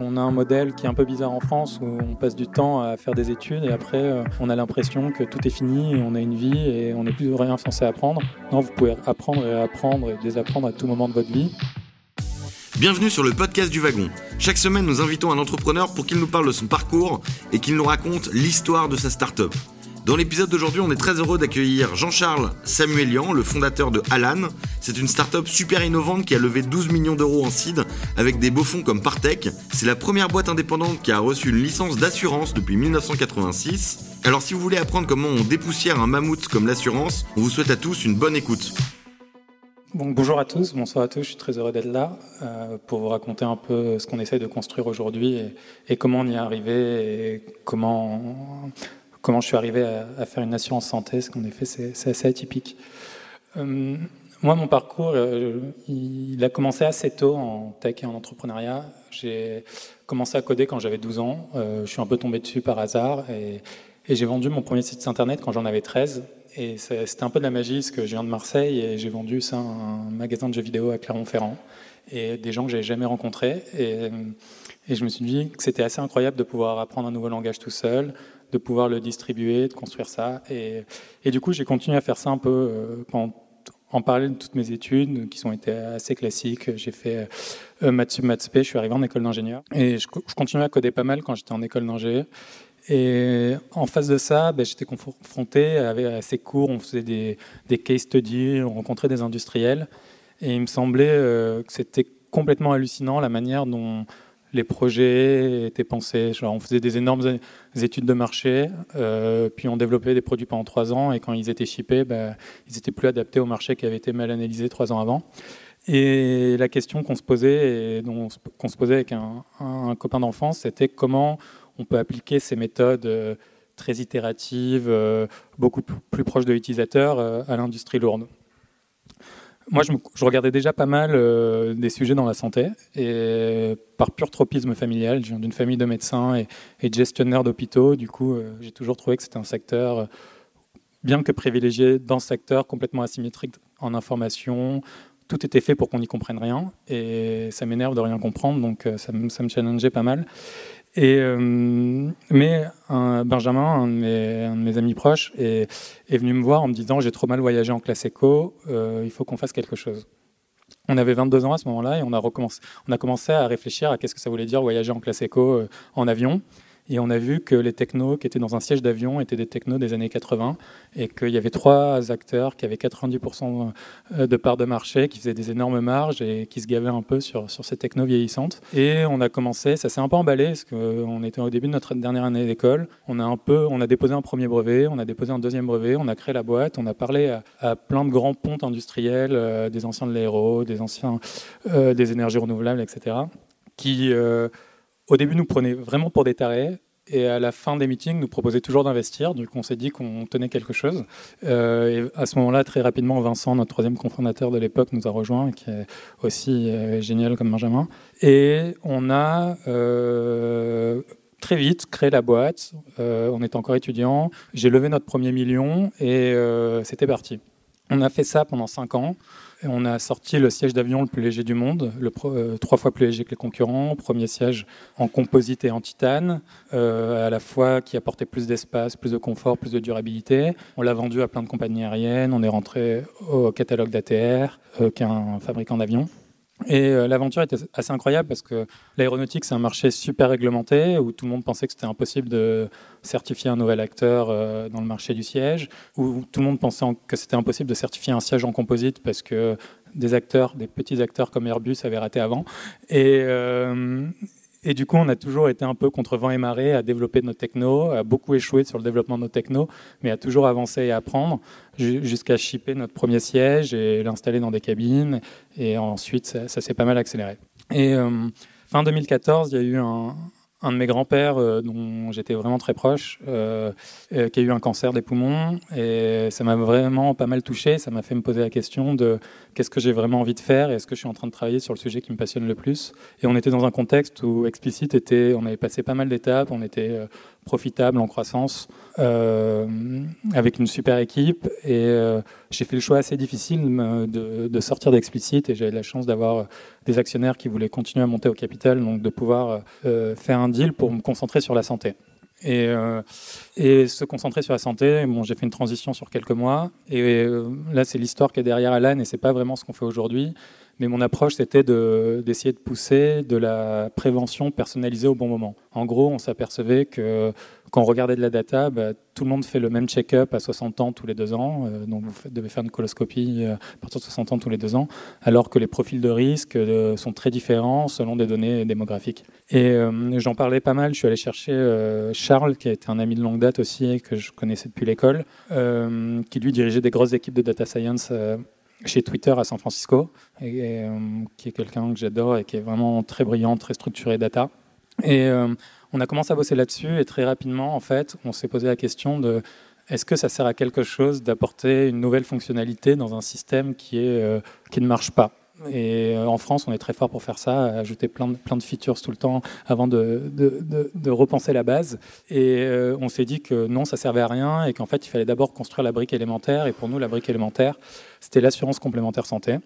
On a un modèle qui est un peu bizarre en France où on passe du temps à faire des études et après euh, on a l'impression que tout est fini, et on a une vie et on n'est plus rien censé apprendre. Non, vous pouvez apprendre et apprendre et désapprendre à tout moment de votre vie. Bienvenue sur le podcast du wagon. Chaque semaine, nous invitons un entrepreneur pour qu'il nous parle de son parcours et qu'il nous raconte l'histoire de sa start-up. Dans l'épisode d'aujourd'hui, on est très heureux d'accueillir Jean-Charles Samuelian, le fondateur de Alan. C'est une start-up super innovante qui a levé 12 millions d'euros en seed avec des beaux fonds comme Partech. C'est la première boîte indépendante qui a reçu une licence d'assurance depuis 1986. Alors si vous voulez apprendre comment on dépoussière un mammouth comme l'assurance, on vous souhaite à tous une bonne écoute. bonjour à tous, bonsoir à tous, je suis très heureux d'être là euh, pour vous raconter un peu ce qu'on essaie de construire aujourd'hui et, comment on y est arrivé et comment comment je suis arrivé à, faire une assurance santé, ce qu'en effet c'est assez atypique. Euh, moi, mon parcours, euh, il a commencé assez tôt en tech et en entrepreneuriat. J'ai commencé à coder quand j'avais 12 ans. Euh, je suis un peu tombé dessus par hasard et, j'ai vendu mon premier site internet quand j'en avais 13. Et c'était un peu de la magie, parce que je viens de Marseille et j'ai vendu ça à un magasin de jeux vidéo à Clermont-Ferrand et des gens que j'avais jamais rencontrés. Et, et je me suis dit que c'était assez incroyable de pouvoir apprendre un nouveau langage tout seul, de pouvoir le distribuer, de construire ça. Et, du coup, j'ai continué à faire ça un peu euh, en parallèle de toutes mes études, qui sont été assez classiques. J'ai fait euh, maths sub, maths je suis arrivé en école d'ingénieur. Et je, continuais à coder pas mal quand j'étais en école d'ingé. Et en face de ça, ben, j'étais confronté à ces cours, on faisait des, des, case studies, on rencontrait des industriels. Et il me semblait euh, que c'était complètement hallucinant la manière dont les projets étaient pensés. On faisait des énormes études de marché, euh, puis on développait des produits pendant trois ans, et quand ils étaient shippés, bah, ils n'étaient plus adaptés au marché qui avait été mal analysé trois ans avant. Et la question qu'on se posait, et qu'on se posait avec un, copain d'enfance, c'était comment on peut appliquer ces méthodes euh, très itératives, euh, beaucoup plus proches de l'utilisateur, à l'industrie lourde moi, je, regardais déjà pas mal euh, des sujets dans la santé, et par pur tropisme familial, je viens d'une famille de médecins et, de gestionnaires d'hôpitaux, du coup, euh, j'ai toujours trouvé que c'était un secteur, euh, bien que privilégié, dans ce secteur complètement asymétrique en information, tout était fait pour qu'on n'y comprenne rien, et ça m'énerve de rien comprendre, donc ça, ça me challengeait pas mal. Euh, mais Benjamin, un de, mes, amis proches, est, venu me voir en me disant j'ai trop mal voyagé en classe éco, euh, il faut qu'on fasse quelque chose. On avait 22 ans à ce moment-là et on a, recommencé, on a commencé à réfléchir à qu'est-ce que ça voulait dire voyager en classe éco euh, en avion. Et on a vu que les technos qui étaient dans un siège d'avion étaient des technos des années 80 et qu'il y avait trois acteurs qui avaient 90% euh, de parts de marché, qui faisaient des énormes marges et qui se gavaient un peu sur, sur ces technos vieillissantes. Et on a commencé, ça s'est un peu emballé parce qu'on était au début de notre dernière année d'école. On a un peu, on a déposé un premier brevet, on a déposé un deuxième brevet, on a créé la boîte, on a parlé à, plein de grands pontes industriels, euh, des anciens de l'aéro, des anciens euh, des énergies renouvelables, etc. qui au début nous prenait vraiment pour des tarés et à la fin des meetings nous proposait toujours d'investir. Coup, on s'est dit qu'on tenait quelque chose. Euh, et à ce moment-là, très rapidement, Vincent, notre troisième cofondateur de l'époque, nous a rejoint, qui est aussi euh, génial comme Benjamin. Et on a euh, très vite créé la boîte. on était encore étudiant. J'ai levé notre premier million et c'était parti. On a fait ça pendant cinq ans on a sorti le siège d'avion le plus léger du monde, euh, trois fois plus léger que les concurrents. Premier siège en composite et en titane, euh, à la fois qui apportait plus d'espace, plus de confort, plus de durabilité. On l'a vendu à plein de compagnies aériennes. On est rentré au catalogue d'ATR, euh, fabricant d'avions. Et euh, l'aventure était assez incroyable parce que l'aéronautique, c'est un marché super réglementé où tout le monde pensait que c'était impossible de certifier un nouvel acteur euh, dans le marché du siège, où tout le monde pensait que c'était impossible de certifier un siège en composite parce que des acteurs, des petits acteurs comme Airbus avaient raté avant. Euh, et du coup, on a toujours été un peu contre vent et marée à développer nos technos, à beaucoup échouer sur le développement de nos technos, mais à toujours avancer et apprendre jusqu'à shipper notre premier siège et l'installer dans des cabines. Et ensuite, ça, s'est pas mal accéléré. Et euh, fin 2014, il y a eu un, un de mes grands-pères, euh, dont j'étais vraiment très proche, euh, euh, qui a eu un cancer des poumons. Et ça m'a vraiment pas mal touché. Ça m'a fait me poser la question de qu'est-ce que j'ai vraiment envie de faire et est-ce que je suis en train de travailler sur le sujet qui me passionne le plus. Et on était dans un contexte où Explicit était, on avait passé pas mal d'étapes. On était profitable, en croissance, avec une super équipe. Et j'ai fait le choix assez difficile de, de sortir d'explicite et j'ai eu la chance d'avoir des actionnaires qui voulaient continuer à monter au capital, donc de pouvoir faire un deal pour me concentrer sur la santé. Et, euh, se concentrer sur la santé. Bon, j'ai fait une transition sur quelques mois, et euh, là, c'est l'histoire qui est derrière Alan, et c'est pas vraiment ce qu'on fait aujourd'hui. Mais mon approche, c'était d'essayer de, pousser de la prévention personnalisée au bon moment. En gros, on s'apercevait que quand on regardait de la data, bah, tout le monde fait le même check-up à 60 ans tous les deux ans. Euh, donc vous devez faire une coloscopie euh, à partir de 60 ans tous les deux ans, alors que les profils de risque euh, sont très différents selon des données démographiques. Et j'en parlais pas mal. Je suis allé chercher Charles, qui été un ami de longue date aussi, que je connaissais depuis l'école, qui lui dirigeait des grosses équipes de data science chez Twitter à San Francisco, et, qui est quelqu'un que j'adore et qui est vraiment très brillant, très structuré data. Et on a commencé à bosser là-dessus et très rapidement, en fait, on s'est posé la question de est-ce que ça sert à quelque chose d'apporter une nouvelle fonctionnalité dans un système qui, est, euh, qui ne marche pas? Et euh, en France, on est très fort pour faire ça, ajouter plein de, features tout le temps avant de, repenser la base. Et euh, on s'est dit que non, ça servait à rien et qu'en fait, il fallait d'abord construire la brique élémentaire. Et pour nous, la brique élémentaire, c'était l'assurance complémentaire santé.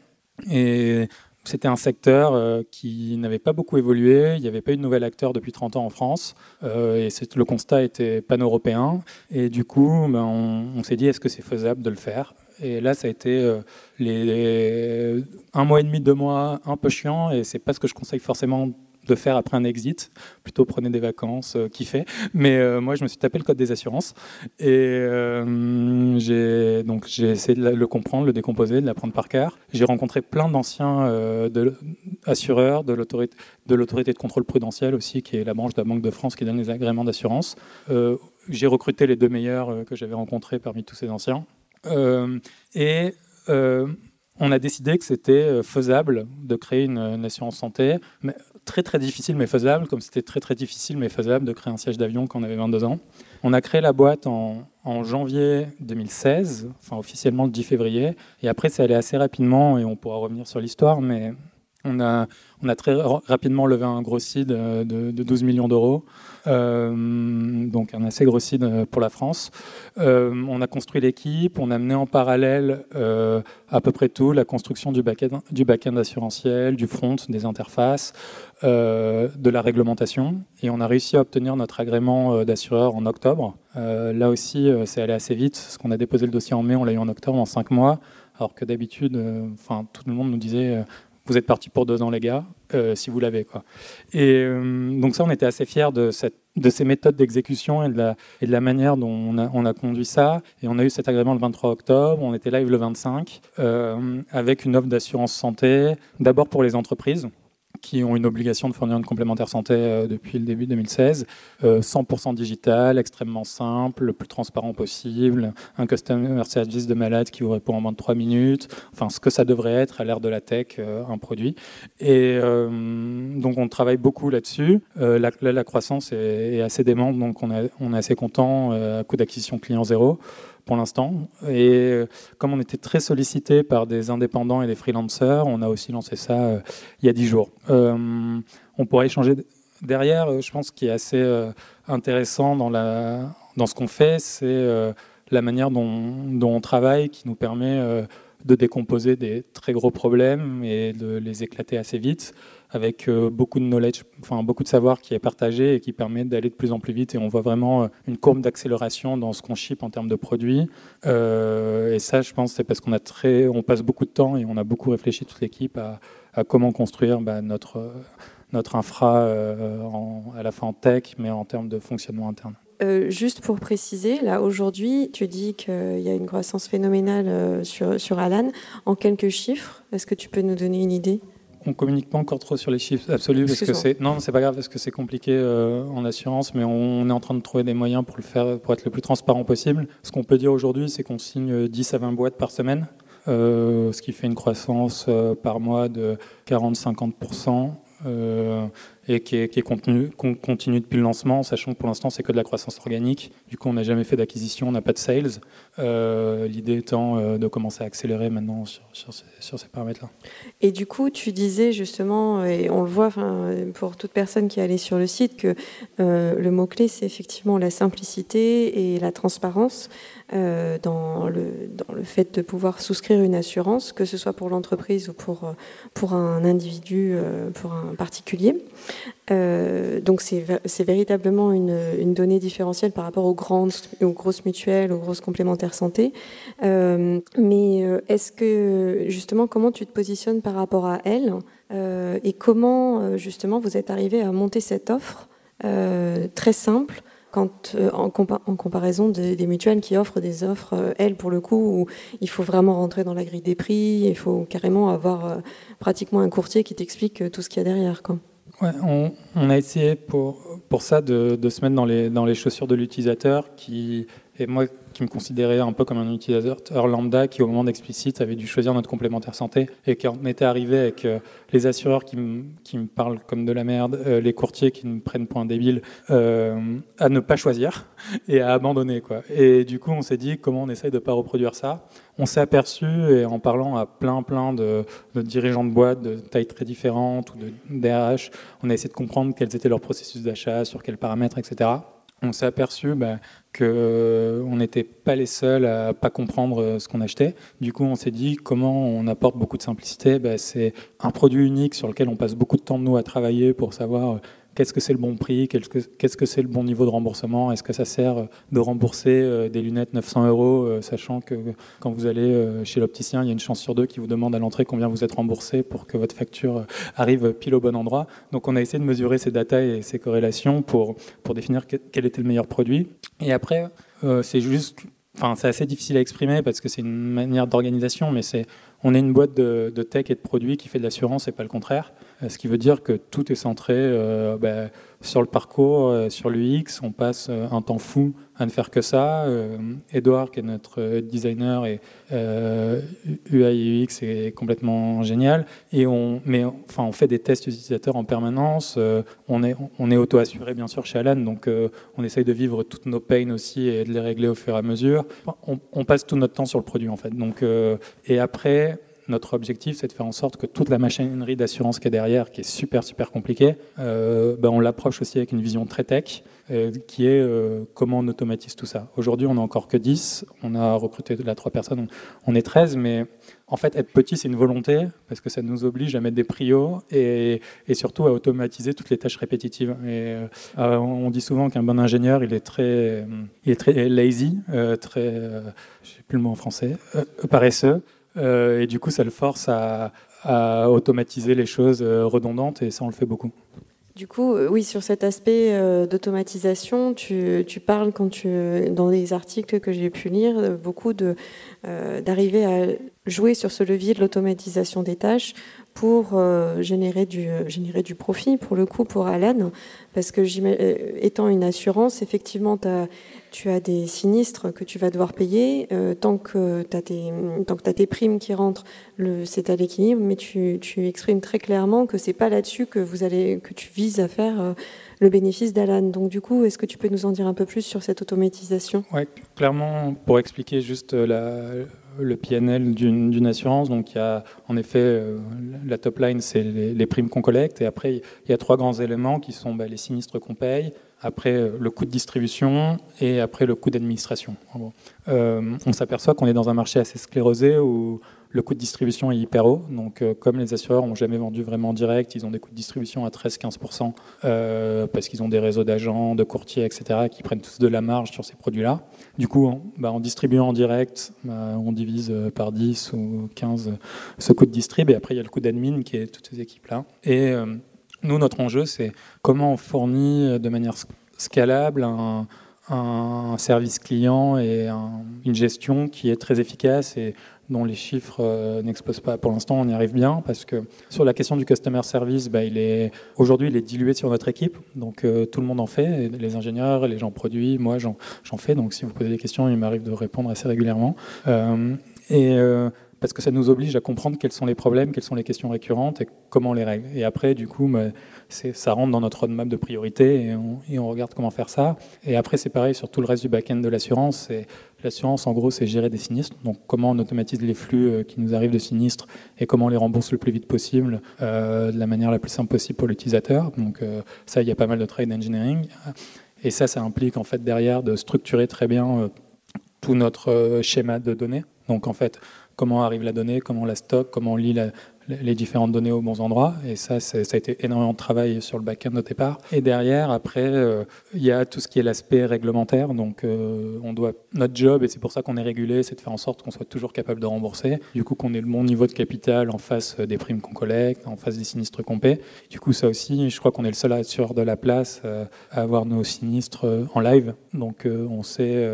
Et c'était un secteur euh, qui n'avait pas beaucoup évolué. Il n'y avait pas eu de nouvel acteur depuis 30 ans en France. Et le constat était pan-européen. Et du coup, ben, on, s'est dit, est-ce que c'est faisable de le faire? Et là, ça a été euh, un mois et demi, deux mois un peu chiant. Et c'est pas ce que je conseille forcément de faire après un exit. Plutôt prenez des vacances, euh, kiffez. Mais euh, moi, je me suis tapé le code des assurances et j'ai essayé de le comprendre, le décomposer, de l'apprendre par cœur. J'ai rencontré plein d'anciens de, assureurs de l'autorité de l'autorité de contrôle prudentiel aussi, qui est la branche de la Banque de France qui donne les agréments d'assurance. j'ai recruté les deux meilleurs que j'avais rencontrés parmi tous ces anciens. Et on a décidé que c'était faisable de créer une, une assurance santé, très très difficile mais faisable, comme c'était très très difficile mais faisable de créer un siège d'avion quand on avait 22 ans. On a créé la boîte en, janvier 2016, enfin officiellement le 10 février, et après c'est allé assez rapidement, et on pourra revenir sur l'histoire, mais on a, très rapidement levé un gros seed de, de 12 millions d'euros. Euh, donc un assez gros site euh, pour la France. Euh, on a construit l'équipe, on a mené en parallèle à peu près tout, la construction du back-end assurantiel, du front, des interfaces, de la réglementation, et on a réussi à obtenir notre agrément d'assureur en octobre. là aussi, c'est allé assez vite, parce qu'on a déposé le dossier en mai, on l'a eu en octobre, en cinq mois, alors que d'habitude, tout le monde nous disait vous êtes parti pour deux ans les gars, euh, si vous l'avez. Et euh, donc ça, on était assez fiers de, cette, de ces méthodes d'exécution et, de la, et de la manière dont on a, on a, conduit ça. Et on a eu cet agrément le 23 octobre, on était live le 25, euh, avec une offre d'assurance santé, d'abord pour les entreprises qui ont une obligation de fournir une complémentaire santé euh, depuis le début 2016. 100% euh, digital, extrêmement simple, le plus transparent possible, un customer service de malade qui vous répond en moins de 3 minutes, enfin ce que ça devrait être à l'ère de la tech, euh, un produit. Et donc on travaille beaucoup là-dessus. La, la, croissance est, assez démente, donc on, est assez content à coup d'acquisition client zéro pour l'instant. Et euh, comme on était très sollicité par des indépendants et des freelancers, on a aussi lancé ça euh, il y a dix jours. Euh, on pourrait échanger derrière. Je pense qu'il est assez intéressant dans, la, dans ce qu'on fait, c'est la manière dont, dont, on travaille qui nous permet de décomposer des très gros problèmes et de les éclater assez vite avec euh, beaucoup de knowledge, enfin beaucoup de savoir qui est partagé et qui permet d'aller de plus en plus vite. Et on voit vraiment euh, une courbe d'accélération dans ce qu'on ship en termes de produits. Euh, et ça, je pense, c'est parce qu'on a très, on passe beaucoup de temps et on a beaucoup réfléchi toute l'équipe à, comment construire bah, notre notre infra à la fois en tech, mais en termes de fonctionnement interne. juste pour préciser, là aujourd'hui, tu dis qu'il y a une croissance phénoménale sur, sur Alan. En quelques chiffres, est-ce que tu peux nous donner une idée? On communique pas encore trop sur les chiffres absolus parce que c'est non, c'est pas grave parce que c'est compliqué euh, en assurance, mais on, est en train de trouver des moyens pour le faire, pour être le plus transparent possible. Ce qu'on peut dire aujourd'hui, c'est qu'on signe 10 à 20 boîtes par semaine, euh, ce qui fait une croissance euh, par mois de 40-50%. Et qui est, qui continue depuis le lancement, sachant que pour l'instant c'est que de la croissance organique. Du coup, on n'a jamais fait d'acquisition, on n'a pas de sales. Euh, l'idée étant euh, de commencer à accélérer maintenant sur, ces, paramètres-là. Et du coup, tu disais justement, et on le voit pour toute personne qui est allée sur le site, que euh, le mot-clé c'est effectivement la simplicité et la transparence. Dans, le, dans le fait de pouvoir souscrire une assurance, que ce soit pour l'entreprise ou pour, pour un individu, pour un particulier. Donc c'est véritablement une, donnée différentielle par rapport aux grandes, aux grosses mutuelles, aux grosses complémentaires santé. mais est-ce que justement, comment tu te positionnes par rapport à elles et comment justement vous êtes arrivé à monter cette offre très simple euh, en, comparaison des, mutuelles qui offrent des offres, euh, elles, pour le coup, où il faut vraiment rentrer dans la grille des prix, il faut carrément avoir euh, pratiquement un courtier qui t'explique tout ce qu'il y a derrière. On, a essayé pour, pour ça de, de, se mettre dans les, dans les chaussures de l'utilisateur qui, et moi qui me considérait un peu comme un utilisateur lambda qui, au moment d'explicite, avait dû choisir notre complémentaire santé et qui en était arrivé avec euh, les assureurs qui, me parlent comme de la merde, euh, les courtiers qui me prennent pour un débile, euh, à ne pas choisir et à abandonner. Quoi. Et du coup, on s'est dit comment on essaye de ne pas reproduire ça? On s'est aperçu, et en parlant à plein, plein de, de, dirigeants de boîtes de tailles très différentes ou de DRH, on a essayé de comprendre quels étaient leurs processus d'achat, sur quels paramètres, etc on s'est aperçu bah, qu'on euh, n'était pas les seuls à pas comprendre euh, ce qu'on achetait. Du coup, on s'est dit comment on apporte beaucoup de simplicité? Bah, c'est un produit unique sur lequel on passe beaucoup de temps de nous à travailler pour savoir euh, Qu'est-ce que c'est le bon prix? Qu'est-ce que c'est le bon niveau de remboursement? Est-ce que ça sert de rembourser euh, des lunettes 900 euros, euh, sachant que quand vous allez euh, chez l'opticien, il y a une chance sur deux qui vous demande à l'entrée combien vous êtes remboursé pour que votre facture arrive pile au bon endroit. Donc on a essayé de mesurer ces datas et ces corrélations pour, pour définir quel était le meilleur produit. Et après, c'est juste Enfin, c'est assez difficile à exprimer parce que c'est une manière d'organisation, mais c'est on est une boîte de, de, tech et de produits qui fait de l'assurance et pas le contraire. Euh, ce qui veut dire que tout est centré euh, ben, sur le parcours, euh, sur l'UX. On passe un temps fou à ne faire que ça. Edouard, qui est notre designer et UI UX, est complètement génial. Et on, mais, enfin, on fait des tests utilisateurs en permanence. on est, on est auto-assuré, bien sûr, chez Alan. Donc, on essaye de vivre toutes nos pains aussi et de les régler au fur et à mesure. On, on passe tout notre temps sur le produit, en fait. Donc, et après, notre objectif, c'est de faire en sorte que toute la machinerie d'assurance qui est derrière, qui est super, super compliquée, euh, ben on l'approche aussi avec une vision très tech, euh, qui est euh, comment on automatise tout ça. Aujourd'hui, on n'a encore que 10, on a recruté de la 3 personnes, on est 13, mais en fait, être petit, c'est une volonté, parce que ça nous oblige à mettre des prios et, et surtout à automatiser toutes les tâches répétitives. Et, on dit souvent qu'un bon ingénieur, il est très, il est très lazy, très, sais plus le mot en français, paresseux. Euh, et du coup, ça le force à, automatiser les choses euh, redondantes et ça, on le fait beaucoup. Du coup, euh, oui, sur cet aspect d'automatisation, tu, parles quand tu, dans les articles que j'ai pu lire, beaucoup de d'arriver à jouer sur ce levier de l'automatisation des tâches pour générer du générer du profit pour le coup pour Alan, parce que étant une assurance, effectivement, as tu as des sinistres que tu vas devoir payer. Euh, tant que tu as, as, tes primes qui rentrent, c'est à l'équilibre, mais tu, tu, exprimes très clairement que c'est pas là-dessus que, que tu vises à faire euh, le bénéfice d'Alan. Donc du coup, est-ce que tu peux nous en dire un peu plus sur cette automatisation? Oui, clairement, pour expliquer juste la, le PNL d'une assurance. Donc il y a en effet euh, la top line, c'est les, primes qu'on collecte, et après il y a trois grands éléments qui sont bah, les sinistres qu'on paye, après euh, le coût de distribution et après le coût d'administration. Euh, on s'aperçoit qu'on est dans un marché assez sclérosé où le coût de distribution est hyper haut. Donc, euh, comme les assureurs n'ont jamais vendu vraiment en direct, ils ont des coûts de distribution à 13-15% parce qu'ils ont des réseaux d'agents, de courtiers, etc., qui prennent tous de la marge sur ces produits-là. Du coup, en, bah, distribuant en direct, bah, on divise par 10 ou 15 ce coût de distrib. Et après, il y a le coût d'admin qui est toutes ces équipes-là. Et nous, notre enjeu, c'est comment on fournit euh, de manière scalable un, service client et une gestion qui est très efficace et dont les chiffres euh, n'explosent pas. Pour l'instant, on y arrive bien parce que sur la question du customer service, bah, il est aujourd'hui il est dilué sur notre équipe, donc euh, tout le monde en fait, les ingénieurs, les gens produits, moi j'en fais. Donc si vous posez des questions, il m'arrive de répondre assez régulièrement. et parce que ça nous oblige à comprendre quels sont les problèmes, quelles sont les questions récurrentes et comment les règle. Et après, du coup, bah, ça rentre dans notre roadmap de priorité et on, regarde comment faire ça. Et après, c'est pareil sur tout le reste du back-end de l'assurance. L'assurance, en gros, c'est gérer des sinistres. Donc, comment on automatise les flux euh, qui nous arrivent de sinistres et comment on les rembourse le plus vite possible euh, de la manière la plus simple possible pour l'utilisateur. Donc, euh, ça, il y a pas mal de travail d'engineering. Et ça, ça implique en fait derrière de structurer très bien tout notre schéma de données. Donc, en fait, comment arrive la donnée, comment on la stocke, comment on lit la, les différentes données aux bons endroits. Et ça, ça a été énormément de travail sur le back-end au départ. Et derrière, après, euh, il y a tout ce qui est l'aspect réglementaire. Donc, euh, on doit notre job, et c'est pour ça qu'on est régulé, c'est de faire en sorte qu'on soit toujours capable de rembourser. Du coup, qu'on ait le bon niveau de capital en face des primes qu'on collecte, en face des sinistres qu'on paie. Du coup, ça aussi, je crois qu'on est le seul assureur de la place euh, à avoir nos sinistres en live. Donc, on sait,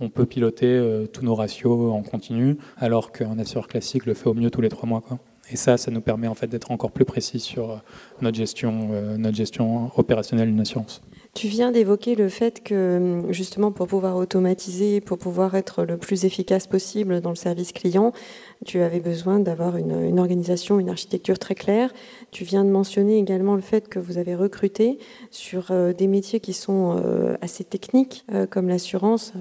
on peut piloter tous nos ratios en continu, alors qu'un assureur classique le fait au mieux tous les trois mois. Et ça, ça nous permet en fait d'être encore plus précis sur euh, notre gestion, euh, notre gestion opérationnelle d'une assurance. Tu viens d'évoquer le fait que justement pour pouvoir automatiser, pour pouvoir être le plus efficace possible dans le service client, tu avais besoin d'avoir une, organisation, une architecture très claire. Tu viens de mentionner également le fait que vous avez recruté sur euh, des métiers qui sont euh, assez techniques, euh, comme l'assurance,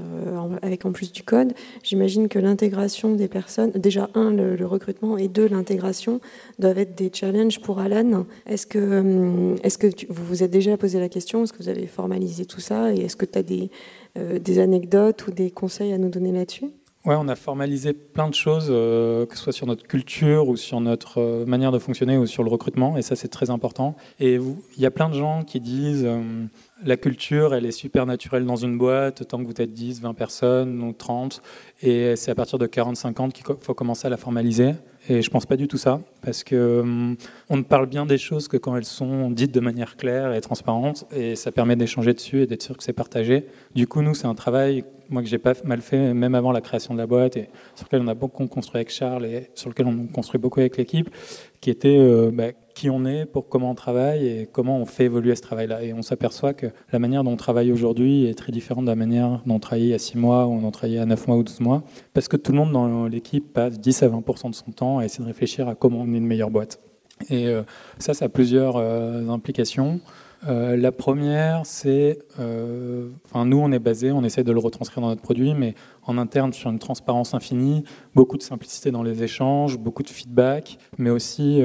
avec en plus du code. J'imagine que l'intégration des personnes, déjà un, le, recrutement, et deux, l'intégration, doivent être des challenges pour Alan. Est-ce que, est-ce que vous vous êtes déjà posé la question Est-ce que vous avez formalisé tout ça Et est-ce que tu as des anecdotes ou des conseils à nous donner là-dessus? Ouais, on a formalisé plein de choses, euh, que ce soit sur notre culture ou sur notre euh, manière de fonctionner ou sur le recrutement, et ça c'est très important. Et il y a plein de gens qui disent euh, la culture, elle est super naturelle dans une boîte, tant que vous êtes 10, 20 personnes ou 30, et c'est à partir de 40-50 qu'il faut commencer à la formaliser. Et je pense pas du tout ça, parce que on ne parle bien des choses que quand elles sont dites de manière claire et transparente, et ça permet d'échanger dessus et d'être sûr que c'est partagé. Du coup, nous, c'est un travail moi que j'ai pas mal fait, même avant la création de la boîte, et sur lequel on a beaucoup construit avec Charles et sur lequel on construit beaucoup avec l'équipe, qui était euh, bah, qui on est, pour comment on travaille et comment on fait évoluer ce travail-là. Et on s'aperçoit que la manière dont on travaille aujourd'hui est très différente de la manière dont on travaillait il y a 6 mois ou on en travaillait à 9 mois ou 12 mois, parce que tout le monde dans l'équipe passe 10 à 20% de son temps à essayer de réfléchir à comment on est une meilleure boîte. Et euh, ça, ça a plusieurs euh, implications. Euh, la première, c'est, enfin, nous, on est basé, on essaie de le retranscrire dans notre produit, mais en interne sur une transparence infinie, beaucoup de simplicité dans les échanges, beaucoup de feedback, mais aussi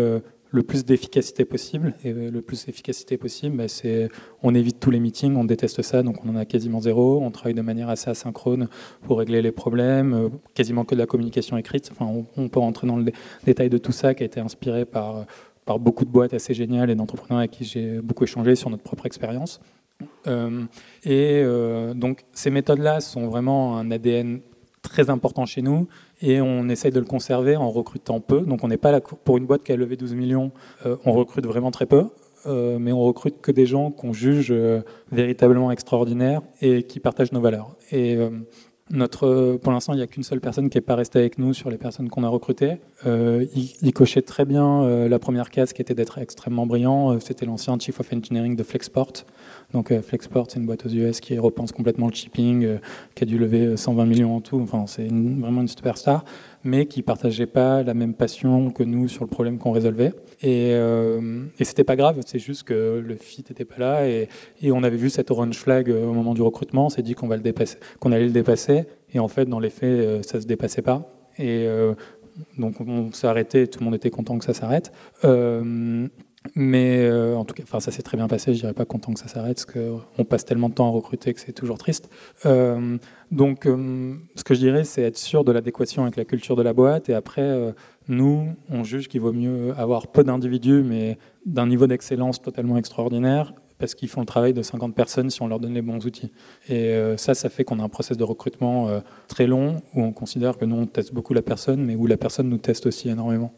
le plus d'efficacité possible. Et le plus d'efficacité possible, bah, c'est, on évite tous les meetings, on déteste ça, donc on en a quasiment zéro. On travaille de manière assez asynchrone pour régler les problèmes, quasiment que de la communication écrite. Enfin, on, peut rentrer dans le détail de tout ça, qui a été inspiré par par beaucoup de boîtes assez géniales et d'entrepreneurs avec qui j'ai beaucoup échangé sur notre propre expérience. Euh, et euh, donc ces méthodes-là sont vraiment un ADN très important chez nous et on essaye de le conserver en recrutant peu. Donc on n'est pas là pour une boîte qui a levé 12 millions, euh, on recrute vraiment très peu. mais on recrute que des gens qu'on juge véritablement extraordinaires et qui partagent nos valeurs. Notre, pour l'instant, il n'y a qu'une seule personne qui n'est pas restée avec nous sur les personnes qu'on a recrutées. Euh, il, cochait très bien euh, la première case qui était d'être extrêmement brillant. Euh, c'était l'ancien Chief of Engineering de Flexport. Donc Flexport, c'est une boîte aux US qui repense complètement le shipping, qui a dû lever 120 millions en tout. Enfin, c'est vraiment une superstar mais qui partageaient pas la même passion que nous sur le problème qu'on résolvait. Et, euh, et c'était pas grave, c'est juste que le fit n'était pas là et, on avait vu cette orange flag euh, au moment du recrutement, on s'est dit qu'on va le dépasser, qu'on allait le dépasser, et en fait dans les faits euh, ça se dépassait pas. Et euh, donc on s'est arrêté, tout le monde était content que ça s'arrête. Mais euh, en tout cas, ça s'est très bien passé. Je dirais pas content que ça s'arrête, parce qu'on passe tellement de temps à recruter que c'est toujours triste. Euh, donc, euh, ce que je dirais, c'est être sûr de l'adéquation avec la culture de la boîte. Et après, nous, on juge qu'il vaut mieux avoir peu d'individus, mais d'un niveau d'excellence totalement extraordinaire, parce qu'ils font le travail de 50 personnes si on leur donne les bons outils. Et ça, ça fait qu'on a un process de recrutement très long, où on considère que nous, on teste beaucoup la personne, mais où la personne nous teste aussi énormément.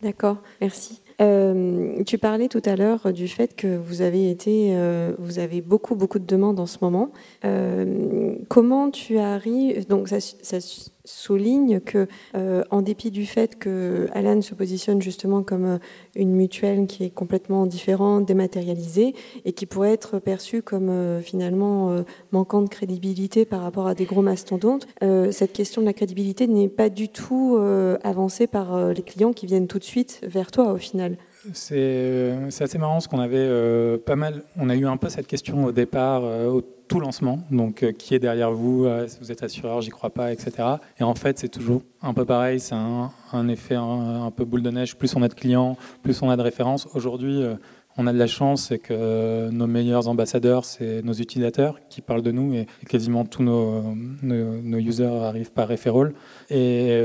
D'accord, merci. Euh, tu parlais tout à l'heure du fait que vous avez été, euh, vous avez beaucoup beaucoup de demandes en ce moment. Euh, comment tu arrives Donc ça, ça souligne que, euh, en dépit du fait que Alan se positionne justement comme euh, une mutuelle qui est complètement différente, dématérialisée, et qui pourrait être perçue comme euh, finalement manquant de crédibilité par rapport à des gros mastodontes, cette question de la crédibilité n'est pas du tout avancée par les clients qui viennent tout de suite vers toi au final. C'est assez marrant ce qu'on avait pas mal. On a eu un peu cette question au départ, au tout lancement. Donc, euh, qui est derrière vous euh, Vous êtes assureur, j'y crois pas, etc. Et en fait, c'est toujours un peu pareil. C'est un, effet un, peu boule de neige. Plus on a de clients, plus on a de références. Aujourd'hui, euh, on a de la chance, c'est que nos meilleurs ambassadeurs, c'est nos utilisateurs qui parlent de nous et, quasiment tous nos, nos, users arrivent par referral. Et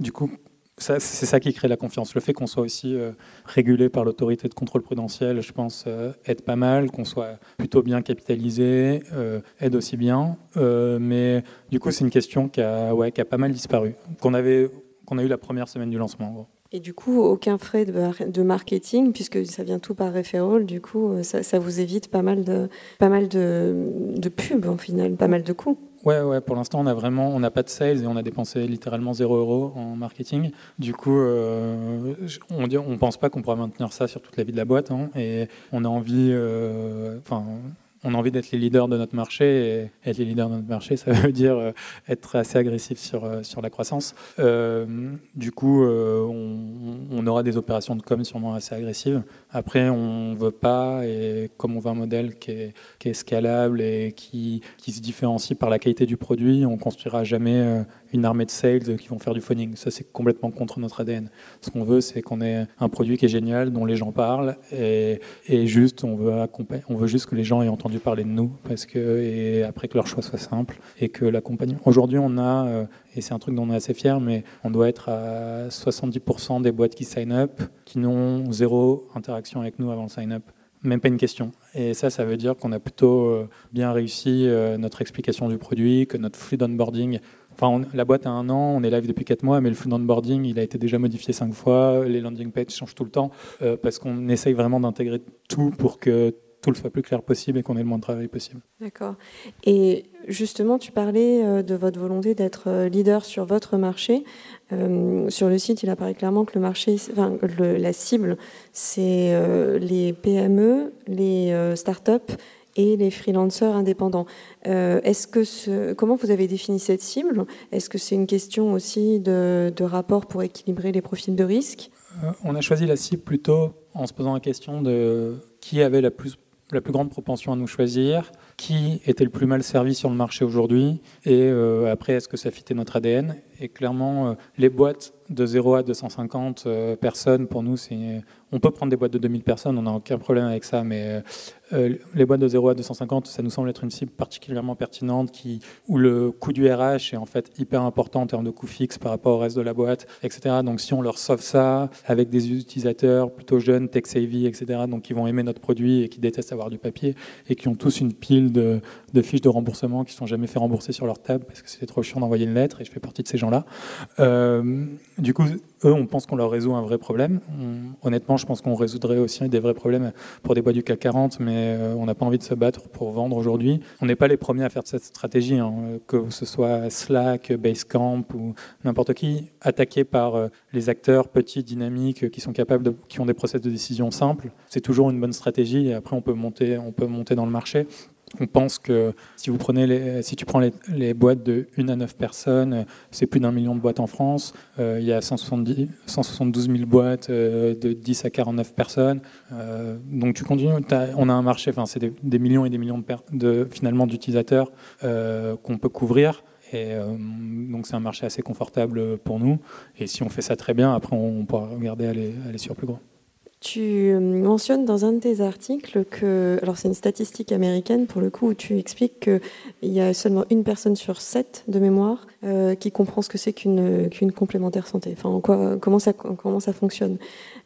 du coup, c'est ça qui crée la confiance. Le fait qu'on soit aussi euh, régulé par l'autorité de contrôle prudentiel, je pense, euh, aide pas mal, qu'on soit plutôt bien capitalisé, euh, aide aussi bien. mais du coup, c'est une question qui a, pas mal disparu, qu'on a eu la première semaine du lancement. Et du coup, aucun frais de, marketing, puisque ça vient tout par referral, du coup, ça, vous évite pas mal de, pas de pubs, en final, pas mal de coûts. Ouais, ouais, pour l'instant, on a vraiment, on n'a pas de sales et on a dépensé littéralement 0 euros en marketing. Du coup, euh, on ne pense pas qu'on pourra maintenir ça sur toute la vie de la boîte. Hein, et on a envie, euh, enfin, on a envie d'être les leaders de notre marché. Et être les leaders de notre marché, ça veut dire euh, être assez agressif sur, euh, sur la croissance. Euh, du coup, on, aura des opérations de com sûrement assez agressives. Après, on ne veut pas, et comme on veut un modèle qui est, scalable et qui, qui, se différencie par la qualité du produit, on construira jamais une armée de sales qui vont faire du phoning. Ça, c'est complètement contre notre ADN. Ce qu'on veut, c'est qu'on ait un produit qui est génial, dont les gens parlent, et, juste, on veut, on veut juste que les gens aient entendu parler de nous, parce que, et après que leur choix soit simple, et que l'accompagnement. Aujourd'hui, on a, euh, et c'est un truc dont on est assez fier, mais on doit être à 70% des boîtes qui sign up, qui n'ont zéro interaction avec nous avant le sign up même pas une question. Et ça, ça veut dire qu'on a plutôt euh, bien réussi euh, notre explication du produit, que notre flux d'onboarding Enfin, la boîte a un an, on est live depuis 4 mois, mais le flux d'onboarding, il a été déjà modifié 5 fois. Les landing pages changent tout le temps euh, parce qu'on essaye vraiment d'intégrer tout pour que tout le soit plus clair possible et qu'on ait le moins de travail possible. D'accord. Et justement, tu parlais euh, de votre volonté d'être euh, leader sur votre marché. sur le site, il apparaît clairement que le marché, enfin, la cible, c'est les PME, les startups et les freelancers indépendants. Euh, comment vous avez défini cette cible? Est-ce que c'est une question aussi de, rapport pour équilibrer les profils de risque? Euh, On a choisi la cible plutôt en se posant la question de qui avait la plus, la plus grande propension à nous choisir, qui était le plus mal servi sur le marché aujourd'hui, et euh, après, est-ce que ça fitait notre ADN Et clairement, les boîtes de 0 à 250 personnes, pour nous, c'est on peut prendre des boîtes de 2000 personnes, on n'a aucun problème avec ça, mais euh, euh, les boîtes de 0 à 250, ça nous semble être une cible particulièrement pertinente qui, où le coût du RH est en fait hyper important en termes de coût fixe par rapport au reste de la boîte, etc. Donc si on leur sauve ça avec des utilisateurs plutôt jeunes, tech-savvy, etc., donc qui vont aimer notre produit et qui détestent avoir du papier et qui ont tous une pile de, fiches de remboursement qui ne sont jamais fait rembourser sur leur table parce que c'était trop chiant d'envoyer une lettre et je fais partie de ces gens-là. Euh, du coup, eux, on pense qu'on leur résout un vrai problème. honnêtement, je pense qu'on résoudrait aussi des vrais problèmes pour des boîtes du CAC 40, mais euh, on n'a pas envie de se battre pour vendre aujourd'hui. On n'est pas les premiers à faire cette stratégie, hein, que ce soit Slack, Basecamp ou n'importe qui, attaqué par euh, les acteurs petits, dynamiques, qui sont capables, de, qui ont des process de décision simples. C'est toujours une bonne stratégie et après on peut monter, on peut monter dans le marché. On pense que si, tu prends les, boîtes de 1 à 9 personnes, c'est plus d'un million de boîtes en France. Euh, il y a 170, 172 000 boîtes euh, de 10 à 49 personnes. Euh, donc tu continues, on a un marché, enfin, c'est des, millions et des millions de, de finalement d'utilisateurs qu'on peut couvrir. Et donc c'est un marché assez confortable pour nous. Et si on fait ça très bien, après on pourra regarder aller, aller sur plus gros. Tu euh, mentionnes dans un de tes articles que, alors c'est une statistique américaine pour le coup, où tu expliques qu'il y a seulement une personne sur sept de mémoire euh, qui comprend ce que c'est qu'une qu'une complémentaire santé. Enfin, quoi, comment ça comment ça fonctionne?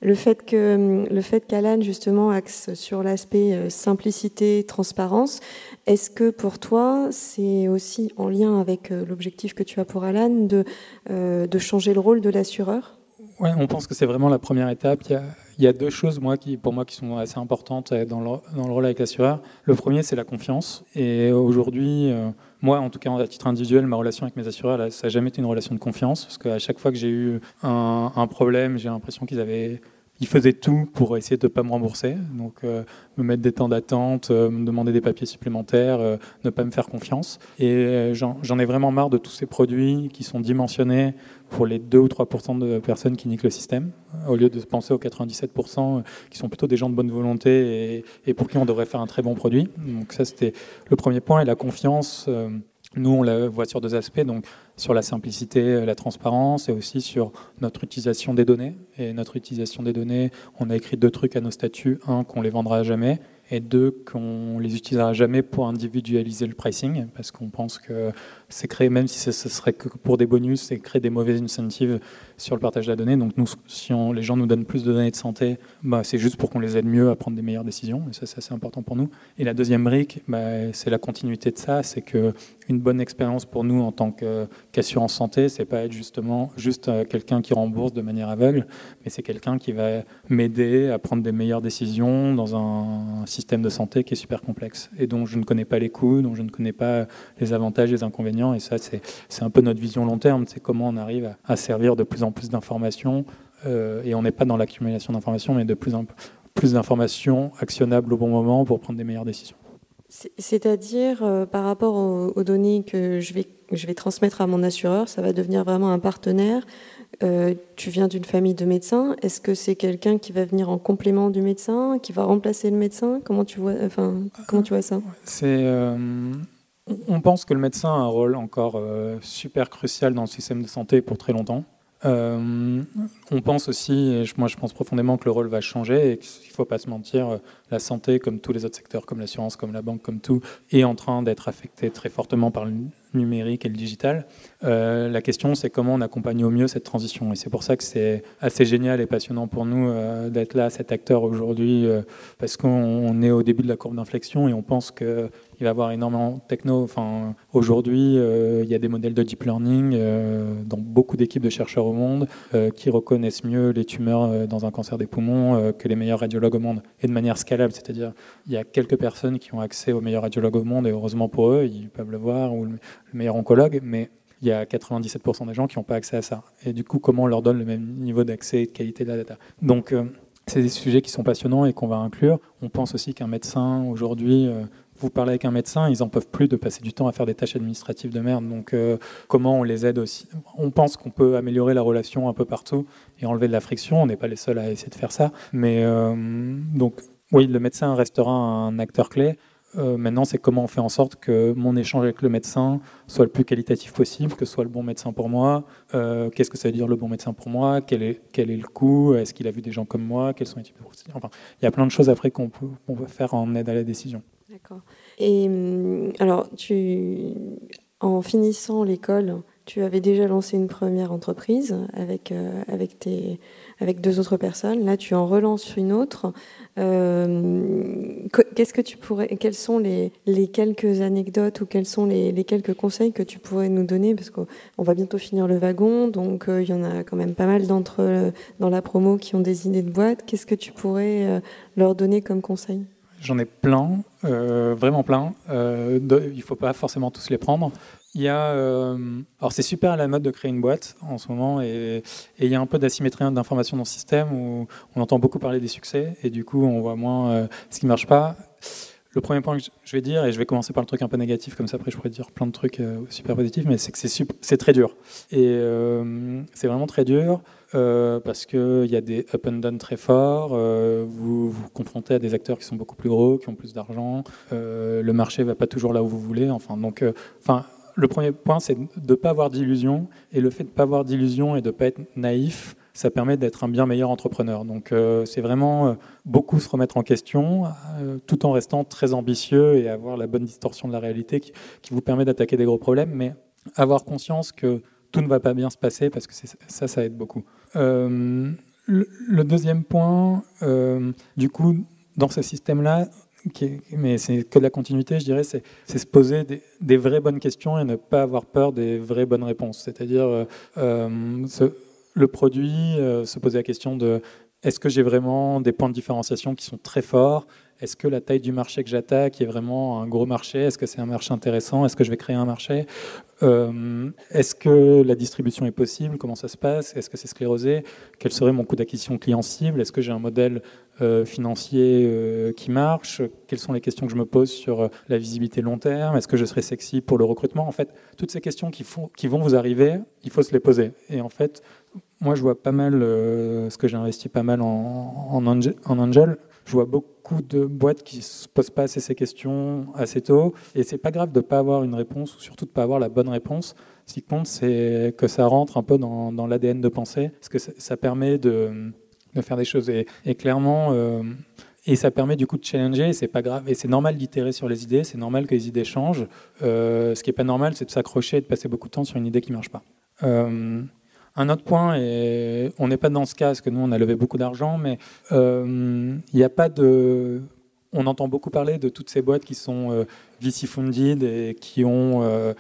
Le fait que le qu'Alan justement axe sur l'aspect euh, simplicité, transparence, est-ce que pour toi c'est aussi en lien avec l'objectif que tu as pour Alan de de changer le rôle de l'assureur? Ouais, on pense que c'est vraiment la première étape. Il y a il y a deux choses, moi, pour moi, qui sont assez importantes dans le, dans le rôle avec l'assureur. Le premier, c'est la confiance. Et aujourd'hui, euh, moi, en tout cas, à titre individuel, ma relation avec mes assureurs, ça n'a jamais été une relation de confiance. Parce qu'à chaque fois que j'ai eu un problème, j'ai l'impression qu'ils avaient ils faisaient tout pour essayer de ne pas me rembourser, donc euh, me mettre des temps d'attente, euh, me demander des papiers supplémentaires, euh, ne pas me faire confiance. Et j'en ai vraiment marre de tous ces produits qui sont dimensionnés pour les 2 ou 3 de personnes qui niquent le système, au lieu de penser aux 97% qui sont plutôt des gens de bonne volonté et, et, pour qui on devrait faire un très bon produit. Donc ça, c'était le premier point. Et la confiance nous, on la voit sur deux aspects, donc sur la simplicité, la transparence, et aussi sur notre utilisation des données. Et notre utilisation des données, on a écrit deux trucs à nos statuts. Un, qu'on les vendra jamais, et deux, qu'on les utilisera jamais pour individualiser le pricing, parce qu'on pense que c'est créer, même si ce serait que pour des bonus, c'est créer des mauvaises incentives sur le partage de la donnée. Donc nous, si les gens nous donnent plus de données de santé, bah, c'est juste pour qu'on les aide mieux à prendre des meilleures décisions, et ça c'est assez important pour nous. Et la deuxième brique, bah, c'est la continuité de ça, c'est que une bonne expérience pour nous en tant qu'assurance santé, c'est pas être justement juste euh, quelqu'un qui rembourse de manière aveugle, mais c'est quelqu'un qui va m'aider à prendre des meilleures décisions dans un système de santé qui est super complexe et dont je ne connais pas les coûts, dont je ne connais pas les avantages les inconvénients. Et ça, c'est un peu notre vision long terme, c'est comment on arrive à, servir de plus en plus d'informations. Euh, et on n'est pas dans l'accumulation d'informations, mais de plus en plus d'informations actionnables au bon moment pour prendre des meilleures décisions. C'est-à-dire, euh, par rapport aux, données que je vais, je vais transmettre à mon assureur, ça va devenir vraiment un partenaire. Euh, tu viens d'une famille de médecins. Est-ce que c'est quelqu'un qui va venir en complément du médecin, qui va remplacer le médecin? Comment tu vois, enfin, comment tu vois ça? C'est, euh, on pense que le médecin a un rôle encore super crucial dans le système de santé pour très longtemps. Euh, on pense aussi, et moi je pense profondément que le rôle va changer et qu'il ne faut pas se mentir, la santé, comme tous les autres secteurs, comme l'assurance, comme la banque, comme tout, est en train d'être affectée très fortement par numérique et le digital. Euh, la question, c'est comment on accompagne au mieux cette transition. Et c'est pour ça que c'est assez génial et passionnant pour nous euh, d'être là, cet acteur aujourd'hui, parce qu'on est au début de la courbe d'inflexion et on pense que il va y avoir énormément de techno. Enfin, aujourd'hui, euh, il y a des modèles de deep learning euh, dans beaucoup d'équipes de chercheurs au monde euh, qui reconnaissent mieux les tumeurs dans un cancer des poumons que les meilleurs radiologues au monde et de manière scalable. C'est-à-dire, il y a quelques personnes qui ont accès aux meilleurs radiologues au monde et heureusement pour eux, ils peuvent le voir ou le, meilleur oncologue, mais il y a 97% des gens qui n'ont pas accès à ça. Et du coup, comment on leur donne le même niveau d'accès et de qualité de la data? Donc, c'est des sujets qui sont passionnants et qu'on va inclure. On pense aussi qu'un médecin aujourd'hui vous parlez avec un médecin, ils en peuvent plus de passer du temps à faire des tâches administratives de merde. Donc, euh, comment on les aide aussi? On pense qu'on peut améliorer la relation un peu partout et enlever de la friction. On n'est pas les seuls à essayer de faire ça. Mais euh, donc, oui, le médecin restera un acteur clé. Euh, maintenant, c'est comment on fait en sorte que mon échange avec le médecin soit le plus qualitatif possible, que ce soit le bon médecin pour moi. Qu'est-ce que ça veut dire le bon médecin pour moi? Quel est, quel est le coût? Est-ce qu'il a vu des gens comme moi? Quels sont les types de Enfin, il y a plein de choses après qu'on peut, peut faire en aide à la décision. D'accord. Et hum, alors, tu, en finissant l'école, tu avais déjà lancé une première entreprise avec, euh, avec, tes, avec deux autres personnes. Là, tu en relances une autre. Euh, qu'est-ce que tu pourrais, quelles sont les, les, quelques anecdotes ou quels sont les, les, quelques conseils que tu pourrais nous donner? Parce qu'on va bientôt finir le wagon, donc euh, il y en a quand même pas mal d'entre dans la promo qui ont des idées de boîte. Qu'est-ce que tu pourrais leur donner comme conseil? J'en ai plein, euh, vraiment plein. Euh, il ne faut pas forcément tous les prendre. Il y a, euh, alors c'est super à la mode de créer une boîte en ce moment, et, il y a un peu d'asymétrie d'information dans le système où on entend beaucoup parler des succès, et du coup on voit moins ce qui ne marche pas. Le premier point que je vais dire, et je vais commencer par le truc un peu négatif, comme ça après je pourrais dire plein de trucs super positifs, mais c'est que c'est très dur. Et c'est vraiment très dur. Euh, parce qu'il y a des up and down très forts. Euh, vous vous confrontez à des acteurs qui sont beaucoup plus gros, qui ont plus d'argent. Euh, le marché va pas toujours là où vous voulez. Enfin, donc, enfin, le premier point, c'est de ne pas avoir d'illusions. Et le fait de ne pas avoir d'illusions et de ne pas être naïf, ça permet d'être un bien meilleur entrepreneur. Donc c'est vraiment beaucoup se remettre en question, tout en restant très ambitieux et avoir la bonne distorsion de la réalité qui, vous permet d'attaquer des gros problèmes, mais avoir conscience que tout ne va pas bien se passer parce que ça, ça aide beaucoup. Euh, le, deuxième point, euh, du coup, dans ce système-là, mais c'est que de la continuité, je dirais, c'est se poser des, vraies bonnes questions et ne pas avoir peur des vraies bonnes réponses. C'est-à-dire euh, le produit, se poser la question de est-ce que j'ai vraiment des points de différenciation qui sont très forts? Est-ce que la taille du marché que j'attaque est vraiment un gros marché? Est-ce que c'est un marché intéressant? Est-ce que je vais créer un marché? Euh, Est-ce que la distribution est possible? Comment ça se passe? Est-ce que c'est sclérosé? Quel serait mon coût d'acquisition client cible? Est-ce que j'ai un modèle euh, financier euh, qui marche? Quelles sont les questions que je me pose sur la visibilité long terme? Est-ce que je serai sexy pour le recrutement? En fait, toutes ces questions qui, qui vont vous arriver, il faut se les poser. Et en fait, moi, je vois pas mal, ce que j'ai investi pas mal en, angel je vois beaucoup de boîtes qui se posent pas assez ces questions assez tôt. Et c'est pas grave de pas avoir une réponse, ou surtout de pas avoir la bonne réponse. Ce qui compte, c'est que ça rentre un peu dans, l'ADN de pensée, parce que ça, permet de, faire des choses. Et, clairement, euh, et ça permet du coup de challenger, c'est pas grave. Et c'est normal d'itérer sur les idées, c'est normal que les idées changent. Euh, ce qui n'est pas normal, c'est de s'accrocher et de passer beaucoup de temps sur une idée qui ne marche pas. Euh, un autre point, et on n'est pas dans ce cas, parce que nous, on a levé beaucoup d'argent, mais euh, il n'y a pas de... On entend beaucoup parler de toutes ces boîtes qui sont euh, VC funded et qui ont euh,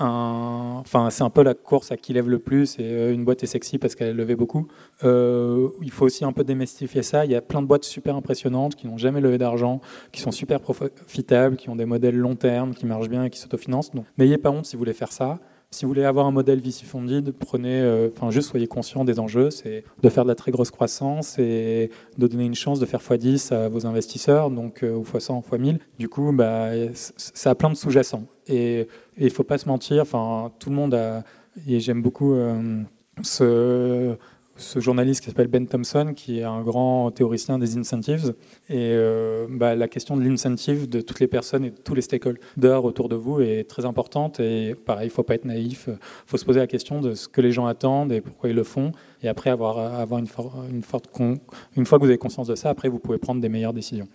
un... Enfin, c'est un peu la course à qui lève le plus, et une boîte est sexy parce qu'elle a levé beaucoup. il faut aussi un peu démystifier ça. Il y a plein de boîtes super impressionnantes qui n'ont jamais levé d'argent, qui sont super profitables, qui ont des modèles long terme, qui marchent bien et qui s'autofinancent. Donc, n'ayez pas honte si vous voulez faire ça. Si vous voulez avoir un modèle VC funded, prenez, euh, enfin juste soyez conscient des enjeux, c'est de faire de la très grosse croissance et de donner une chance de faire x10 à vos investisseurs, donc euh, ou x100, x1000. Du coup, bah, ça a plein de sous-jacents. Et il ne faut pas se mentir, enfin tout le monde a, et j'aime beaucoup euh, ce ce journaliste qui s'appelle Ben Thompson, qui est un grand théoricien des incentives. Et euh, bah, la question de l'incentive de toutes les personnes et de tous les stakeholders autour de vous est très importante. Et pareil, il ne faut pas être naïf. Il faut se poser la question de ce que les gens attendent et pourquoi ils le font. Et après, avoir, une forte une fois que vous avez conscience de ça, après, vous pouvez prendre des meilleures décisions.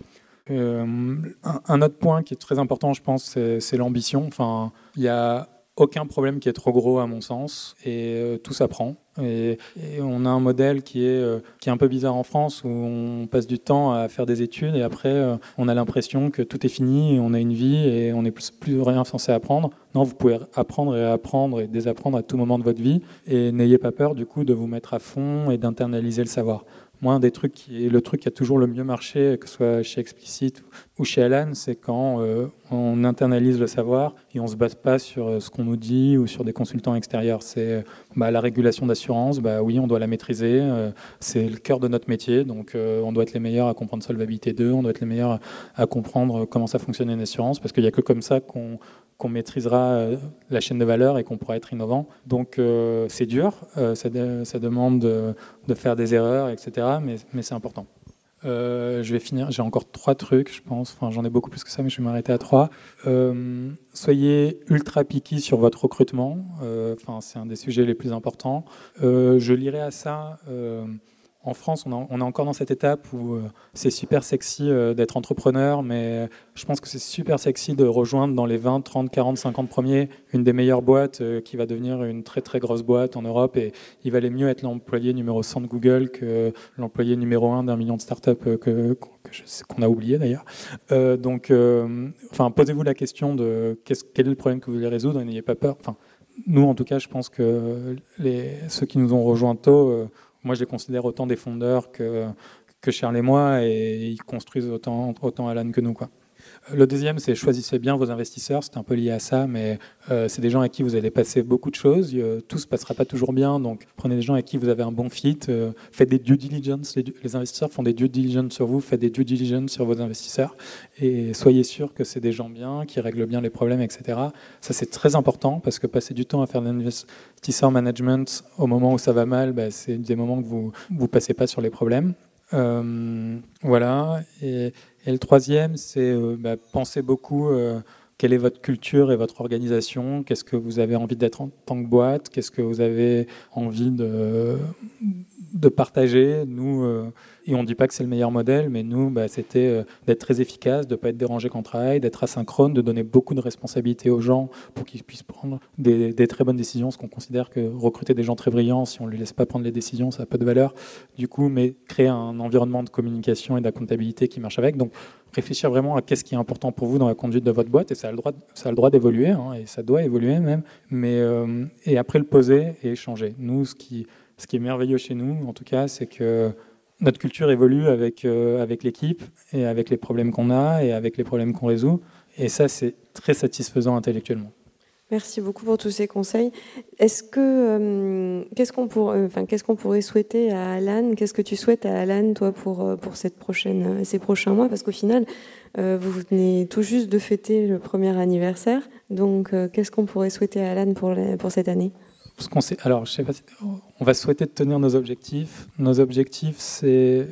Euh, un, un, autre point qui est très important, je pense, c'est l'ambition. Enfin, il y a aucun problème qui est trop gros à mon sens et euh, tout s'apprend. Et, on a un modèle qui est, euh, qui est un peu bizarre en France où on passe du temps à faire des études et après euh, on a l'impression que tout est fini et on a une vie et on n'est plus, plus rien censé apprendre. Non, vous pouvez apprendre et apprendre et désapprendre à tout moment de votre vie et n'ayez pas peur du coup de vous mettre à fond et d'internaliser le savoir. Moi, un des trucs qui est le truc qui a toujours le mieux marché, que ce soit chez Explicit ou chez Alan, c'est quand euh, on internalise le savoir et on ne se base pas sur euh, ce qu'on nous dit ou sur des consultants extérieurs. C'est bah, la régulation d'assurance, bah, oui, on doit la maîtriser. Euh, c'est le cœur de notre métier, donc on doit être les meilleurs à comprendre Solvabilité 2, on doit être les meilleurs à comprendre comment ça fonctionne une assurance, parce qu'il n'y a que comme ça qu'on qu'on maîtrisera euh, la chaîne de valeur et qu'on pourra être innovant. Donc euh, c'est dur, euh, ça, demande de, faire des erreurs, etc. Mais, c'est important. je vais finir, j'ai encore trois trucs, je pense. Enfin, j'en ai beaucoup plus que ça, mais je vais m'arrêter à trois. soyez ultra picky sur votre recrutement. Enfin, c'est un des sujets les plus importants. je lirai à ça en France, on, est encore dans cette étape où euh, c'est super sexy euh, d'être entrepreneur, mais je pense que c'est super sexy de rejoindre dans les 20, 30, 40, 50 premiers une des meilleures boîtes euh, qui va devenir une très très grosse boîte en Europe. Et il valait mieux être l'employé numéro 100 de Google que l'employé numéro 1 d'un million de startups que, qu'on a oublié d'ailleurs. donc, enfin, posez-vous la question de quel est le problème que vous voulez résoudre et n'ayez pas peur. Enfin, nous, en tout cas, je pense que ceux qui nous ont rejoints tôt moi, je les considère autant des fondeurs que, Charles et moi, et ils construisent autant, autant Alan que nous. Quoi. Le deuxième, c'est choisissez bien vos investisseurs. C'est un peu lié à ça, mais euh, c'est des gens avec qui vous allez passer beaucoup de choses. tout ne se passera pas toujours bien, donc prenez des gens avec qui vous avez un bon fit. Euh, faites des due diligence. Les, investisseurs font des due diligence sur vous. Faites des due diligence sur vos investisseurs et soyez sûr que c'est des gens bien, qui règlent bien les problèmes, etc. Ça, c'est très important parce que passer du temps à faire de l'investisseur management au moment où ça va mal, bah, c'est des moments que vous ne passez pas sur les problèmes. Euh, voilà. Et, et, le troisième, c'est euh, bah, penser beaucoup euh, quelle est votre culture et votre organisation, qu'est-ce que vous avez envie d'être en tant que boîte, qu'est-ce que vous avez envie de, de partager? Nous, et on ne dit pas que c'est le meilleur modèle, mais nous, bah, c'était euh, d'être très efficace, de ne pas être dérangé quand on travaille, d'être asynchrone, de donner beaucoup de responsabilités aux gens pour qu'ils puissent prendre des, très bonnes décisions, parce qu'on considère que recruter des gens très brillants, si on ne les laisse pas prendre les décisions, ça n'a pas de valeur. Du coup, mais créer un environnement de communication et d'accomptabilité qui marche avec. Donc, réfléchir vraiment à qu'est-ce qui est important pour vous dans la conduite de votre boîte, et ça a le droit, ça a le droit d'évoluer, hein, et ça doit évoluer même, mais, euh, et après le poser et échanger. Nous, ce qui, ce qui est merveilleux chez nous, en tout cas, c'est que notre culture évolue avec, avec l'équipe et avec les problèmes qu'on a et avec les problèmes qu'on résout. Et ça, c'est très satisfaisant intellectuellement. Merci beaucoup pour tous ces conseils. Est-ce que euh, qu'est-ce qu'on pour, euh, enfin, qu'est-ce qu'on pourrait souhaiter à Alan? Qu'est-ce que tu souhaites à Alan, toi, pour euh, pour cette prochaine, ces prochains mois? Parce qu'au final, vous venez tout juste de fêter le premier anniversaire. Donc, qu'est-ce qu'on pourrait souhaiter à Alan pour pour cette année? Alors, on va souhaiter de tenir nos objectifs. Nos objectifs, c'est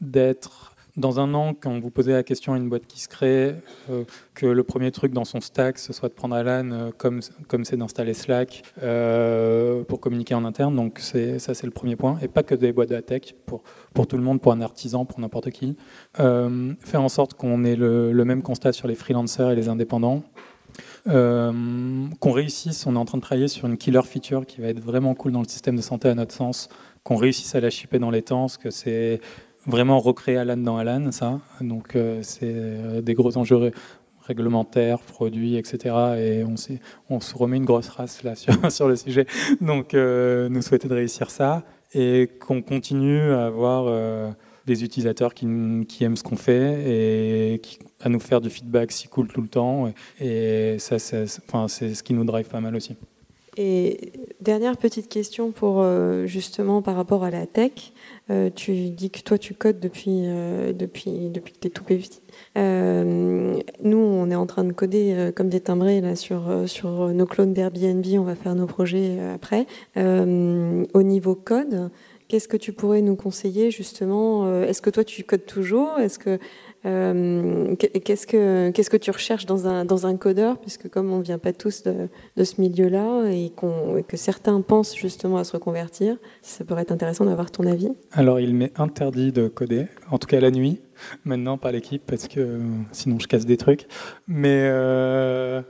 d'être dans un an, quand vous posez la question à une boîte qui se crée, euh, que le premier truc dans son stack, ce soit de prendre Alan euh, comme comme c'est d'installer Slack euh, pour communiquer en interne. Donc c'est, ça, c'est le premier point. Et pas que des boîtes de la tech, pour, pour tout le monde, pour un artisan, pour n'importe qui. faire en sorte qu'on ait le, même constat sur les freelancers et les indépendants. Qu'on réussisse, on est en train de travailler sur une killer feature qui va être vraiment cool dans le système de santé à notre sens, qu'on réussisse à la shipper dans les temps, parce que c'est vraiment recréer Alan dans Alan, ça. Donc euh, c'est euh, des gros enjeux réglementaires, produits, etc. Et on, se remet une grosse race là sur, le sujet. Donc euh, nous souhaitons de réussir ça et qu'on continue à avoir des utilisateurs qui, qui aiment ce qu'on fait et à nous faire du feedback si cool tout le temps. Et ça, c'est enfin, ce qui nous drive pas mal aussi. Et dernière petite question pour justement par rapport à la tech. Euh, tu dis que toi, tu codes depuis, euh, depuis, depuis que tu es tout petit. Euh, nous, on est en train de coder comme des timbrés là, sur, sur nos clones d'Airbnb. On va faire nos projets après. au niveau code, qu'est-ce que tu pourrais nous conseiller justement Est-ce que toi, tu codes toujours? Est-ce que euh, qu'est-ce que tu recherches dans un codeur, puisque comme on vient pas tous de, ce milieu-là et, que certains pensent justement à se reconvertir, ça pourrait être intéressant d'avoir ton avis. Alors, il m'est interdit de coder, en tout cas la nuit. Maintenant, pas l'équipe, parce que sinon je casse des trucs. Mais euh,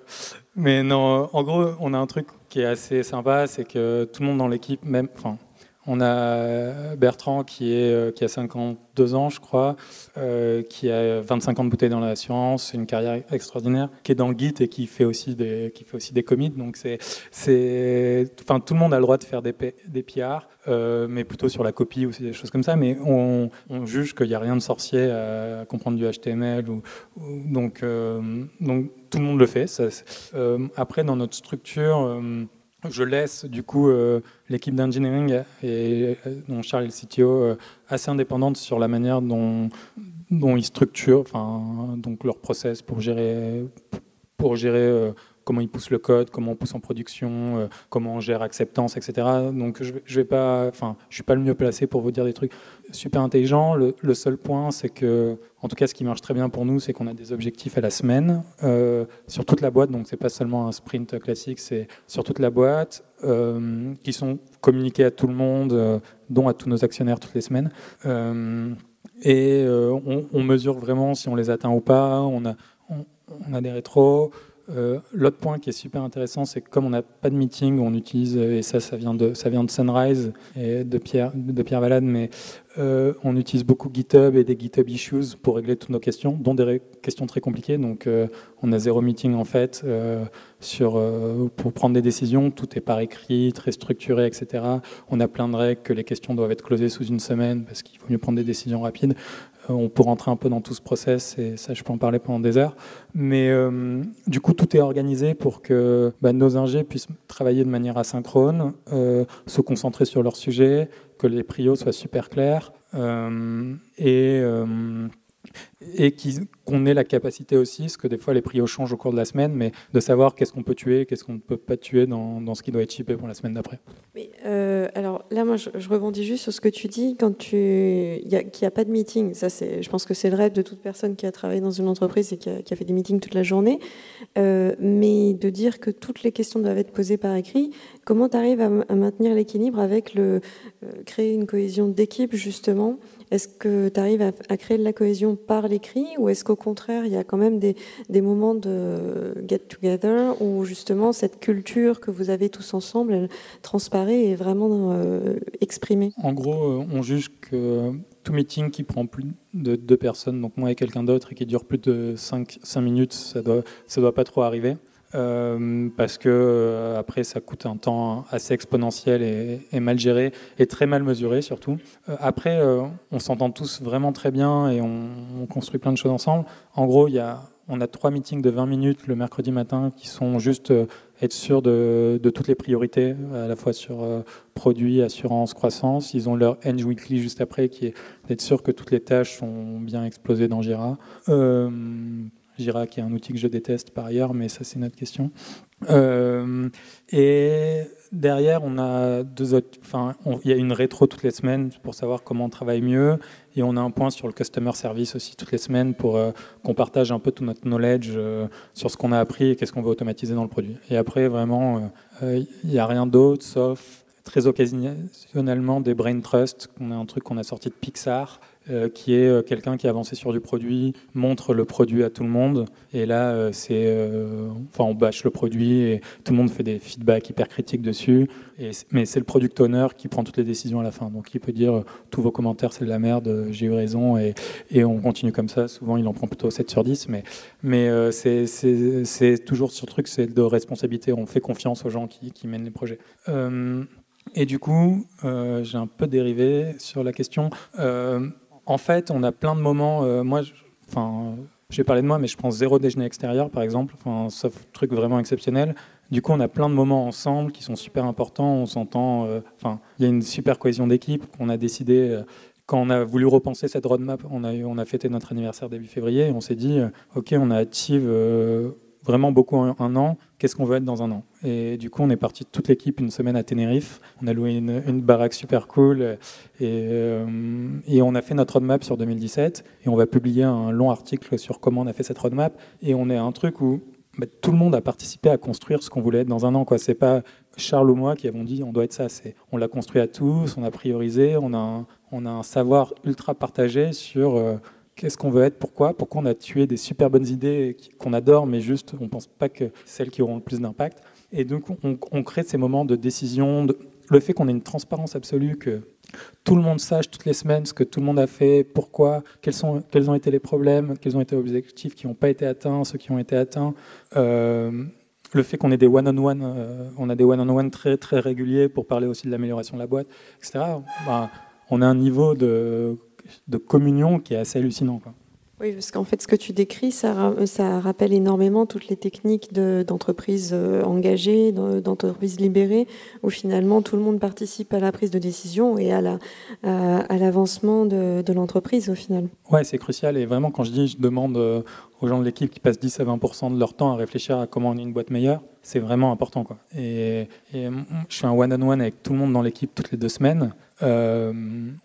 non, en gros, on a un truc qui est assez sympa, c'est que tout le monde dans l'équipe, même, on a Bertrand qui, est, euh, qui a 52 ans, je crois, euh, qui a 25 ans de bouteille dans l'assurance, une carrière extraordinaire, qui est dans le Git et qui fait aussi des, qui commits. Donc c'est, c'est, enfin, tout le monde a le droit de faire des, des PR, euh, mais plutôt sur la copie ou des choses comme ça. Mais on, juge qu'il n'y a rien de sorcier à, comprendre du HTML. Ou, donc tout le monde le fait. après, dans notre structure, je laisse du coup euh, l'équipe d'engineering et euh, dont Charles le CTO euh, assez indépendante sur la manière dont, ils structurent, enfin donc leur process pour gérer comment ils poussent le code, comment on pousse en production, euh, comment on gère acceptance, etc. Donc je, je vais pas, enfin, je suis pas le mieux placé pour vous dire des trucs super intelligents. Le, seul point, c'est que, en tout cas, ce qui marche très bien pour nous, c'est qu'on a des objectifs à la semaine euh, sur toute la boîte. Donc c'est pas seulement un sprint classique, c'est sur toute la boîte euh, qui sont communiqués à tout le monde, dont à tous nos actionnaires toutes les semaines. et on, mesure vraiment si on les atteint ou pas. On a, on a des rétros. Euh, l'autre point qui est super intéressant, c'est que comme on n'a pas de meeting, on utilise, et ça, ça vient de, ça vient de Sunrise et de Pierre, de Pierre Valade, mais euh, on utilise beaucoup GitHub et des GitHub issues pour régler toutes nos questions, dont des questions très compliquées. Donc, euh, on a zéro meeting en fait sur, pour prendre des décisions. Tout est par écrit, très structuré, etc. On a plein de règles que les questions doivent être closées sous une semaine parce qu'il faut mieux prendre des décisions rapides. Euh, on peut rentrer un peu dans tout ce process et ça, je peux en parler pendant des heures. Mais euh, du coup, tout est organisé pour que bah, nos ingés puissent travailler de manière asynchrone, euh, se concentrer sur leur sujet, que les prios soient super clairs et et qu'on ait la capacité aussi, parce que des fois les prios changent au cours de la semaine, mais de savoir qu'est-ce qu'on peut tuer, qu'est-ce qu'on ne peut pas tuer dans, ce qui doit être chippé pour la semaine d'après. Euh, alors là, moi, je, rebondis juste sur ce que tu dis quand tu qu'il n'y a, pas de meeting. Ça, je pense que c'est le rêve de toute personne qui a travaillé dans une entreprise et qui a, fait des meetings toute la journée. Euh, mais de dire que toutes les questions doivent être posées par écrit, comment tu arrives à, maintenir l'équilibre avec le euh, créer une cohésion d'équipe justement est-ce que tu arrives à, créer de la cohésion par l'écrit ou est-ce qu'au contraire, il y a quand même des, moments de get-together où justement cette culture que vous avez tous ensemble, elle transparaît et vraiment euh, exprimée? En gros, euh, on juge que tout meeting qui prend plus de deux personnes, donc moi et quelqu'un d'autre, et qui dure plus de 5, 5 minutes, ça doit, ça doit pas trop arriver. Parce que après ça coûte un temps assez exponentiel et, mal géré et très mal mesuré surtout. après, on s'entend tous vraiment très bien et on, on, construit plein de choses ensemble. En gros, il y a on a trois meetings de 20 minutes le mercredi matin qui sont juste euh, être sûr de, toutes les priorités, à la fois sur euh, produits, assurance, croissance. Ils ont leur Eng Weekly juste après qui est d'être sûr que toutes les tâches sont bien explosées dans Jira. Euh, Jira qui est un outil que je déteste par ailleurs, mais ça c'est une autre question. et derrière, on a deux autres. Enfin, il y a une rétro toutes les semaines pour savoir comment on travaille mieux, et on a un point sur le customer service aussi toutes les semaines pour euh, qu'on partage un peu tout notre knowledge euh, sur ce qu'on a appris et qu'est-ce qu'on veut automatiser dans le produit. Et après, vraiment, euh, il n'y a rien d'autre sauf très occasionnellement des brain trust. On a un truc qu'on a sorti de Pixar euh, qui est euh, quelqu'un qui a avancé sur du produit, montre le produit à tout le monde. Et là, euh, c'est, enfin, on bâche le produit et tout le monde fait des feedbacks hyper critiques dessus. Mais c'est le product owner qui prend toutes les décisions à la fin. Donc il peut dire tous vos commentaires c'est de la merde, j'ai eu raison et, et, on continue comme ça. Souvent il en prend plutôt 7 sur 10, mais, mais c'est, toujours sur le truc, c'est de responsabilité. On fait confiance aux gens qui, qui mènent les projets. et du coup, j'ai un peu dérivé sur la question. En fait, on a plein de moments. Euh, moi, enfin, j'ai parlé de moi, mais je prends zéro déjeuner extérieur, par exemple, enfin, sauf truc vraiment exceptionnel. Du coup, on a plein de moments ensemble qui sont super importants. On s'entend. Euh, enfin, il y a une super cohésion d'équipe. On a décidé. Euh, quand on a voulu repenser cette roadmap, on a, on a fêté notre anniversaire début février et on s'est dit, OK, on a active vraiment beaucoup un, an, qu'est-ce qu'on veut être dans un an? Et du coup, on est parti toute l'équipe une semaine à Tenerife. On a loué une, baraque super cool et, euh, et, on a fait notre roadmap sur 2017 et on va publier un long article sur comment on a fait cette roadmap. Et on est à un truc où bah, tout le monde a participé à construire ce qu'on voulait être dans un an. Ce n'est pas Charles ou moi qui avons dit on doit être ça. On l'a construit à tous, on a priorisé, on a un, on a un savoir ultra partagé sur... Euh, qu'est-ce qu'on veut être, pourquoi, pourquoi on a tué des super bonnes idées qu'on adore, mais juste on ne pense pas que celles qui auront le plus d'impact. Et donc on, crée ces moments de décision, le fait qu'on ait une transparence absolue, que tout le monde sache toutes les semaines ce que tout le monde a fait, pourquoi, quels, sont, quels ont été les problèmes, quels ont été les objectifs qui n'ont pas été atteints, ceux qui ont été atteints. Euh, le fait qu'on ait des one-on-one, euh, on a des one-on-one très, très réguliers pour parler aussi de l'amélioration de la boîte, etc. Ben, on a un niveau de de communion qui est assez hallucinant. Quoi. Oui, parce qu'en fait, ce que tu décris, ça, ça rappelle énormément toutes les techniques d'entreprises euh, engagées, d'entreprises libérées, où finalement tout le monde participe à la prise de décision et à l'avancement la, de, l'entreprise au final. Ouais, c'est crucial. Et vraiment, quand je dis, je demande euh, aux gens de l'équipe qui passent 10 à 20% de leur temps à réfléchir à comment on est une boîte meilleure, c'est vraiment important. Quoi. Et, je suis un one-on-one avec tout le monde dans l'équipe toutes les deux semaines. Euh,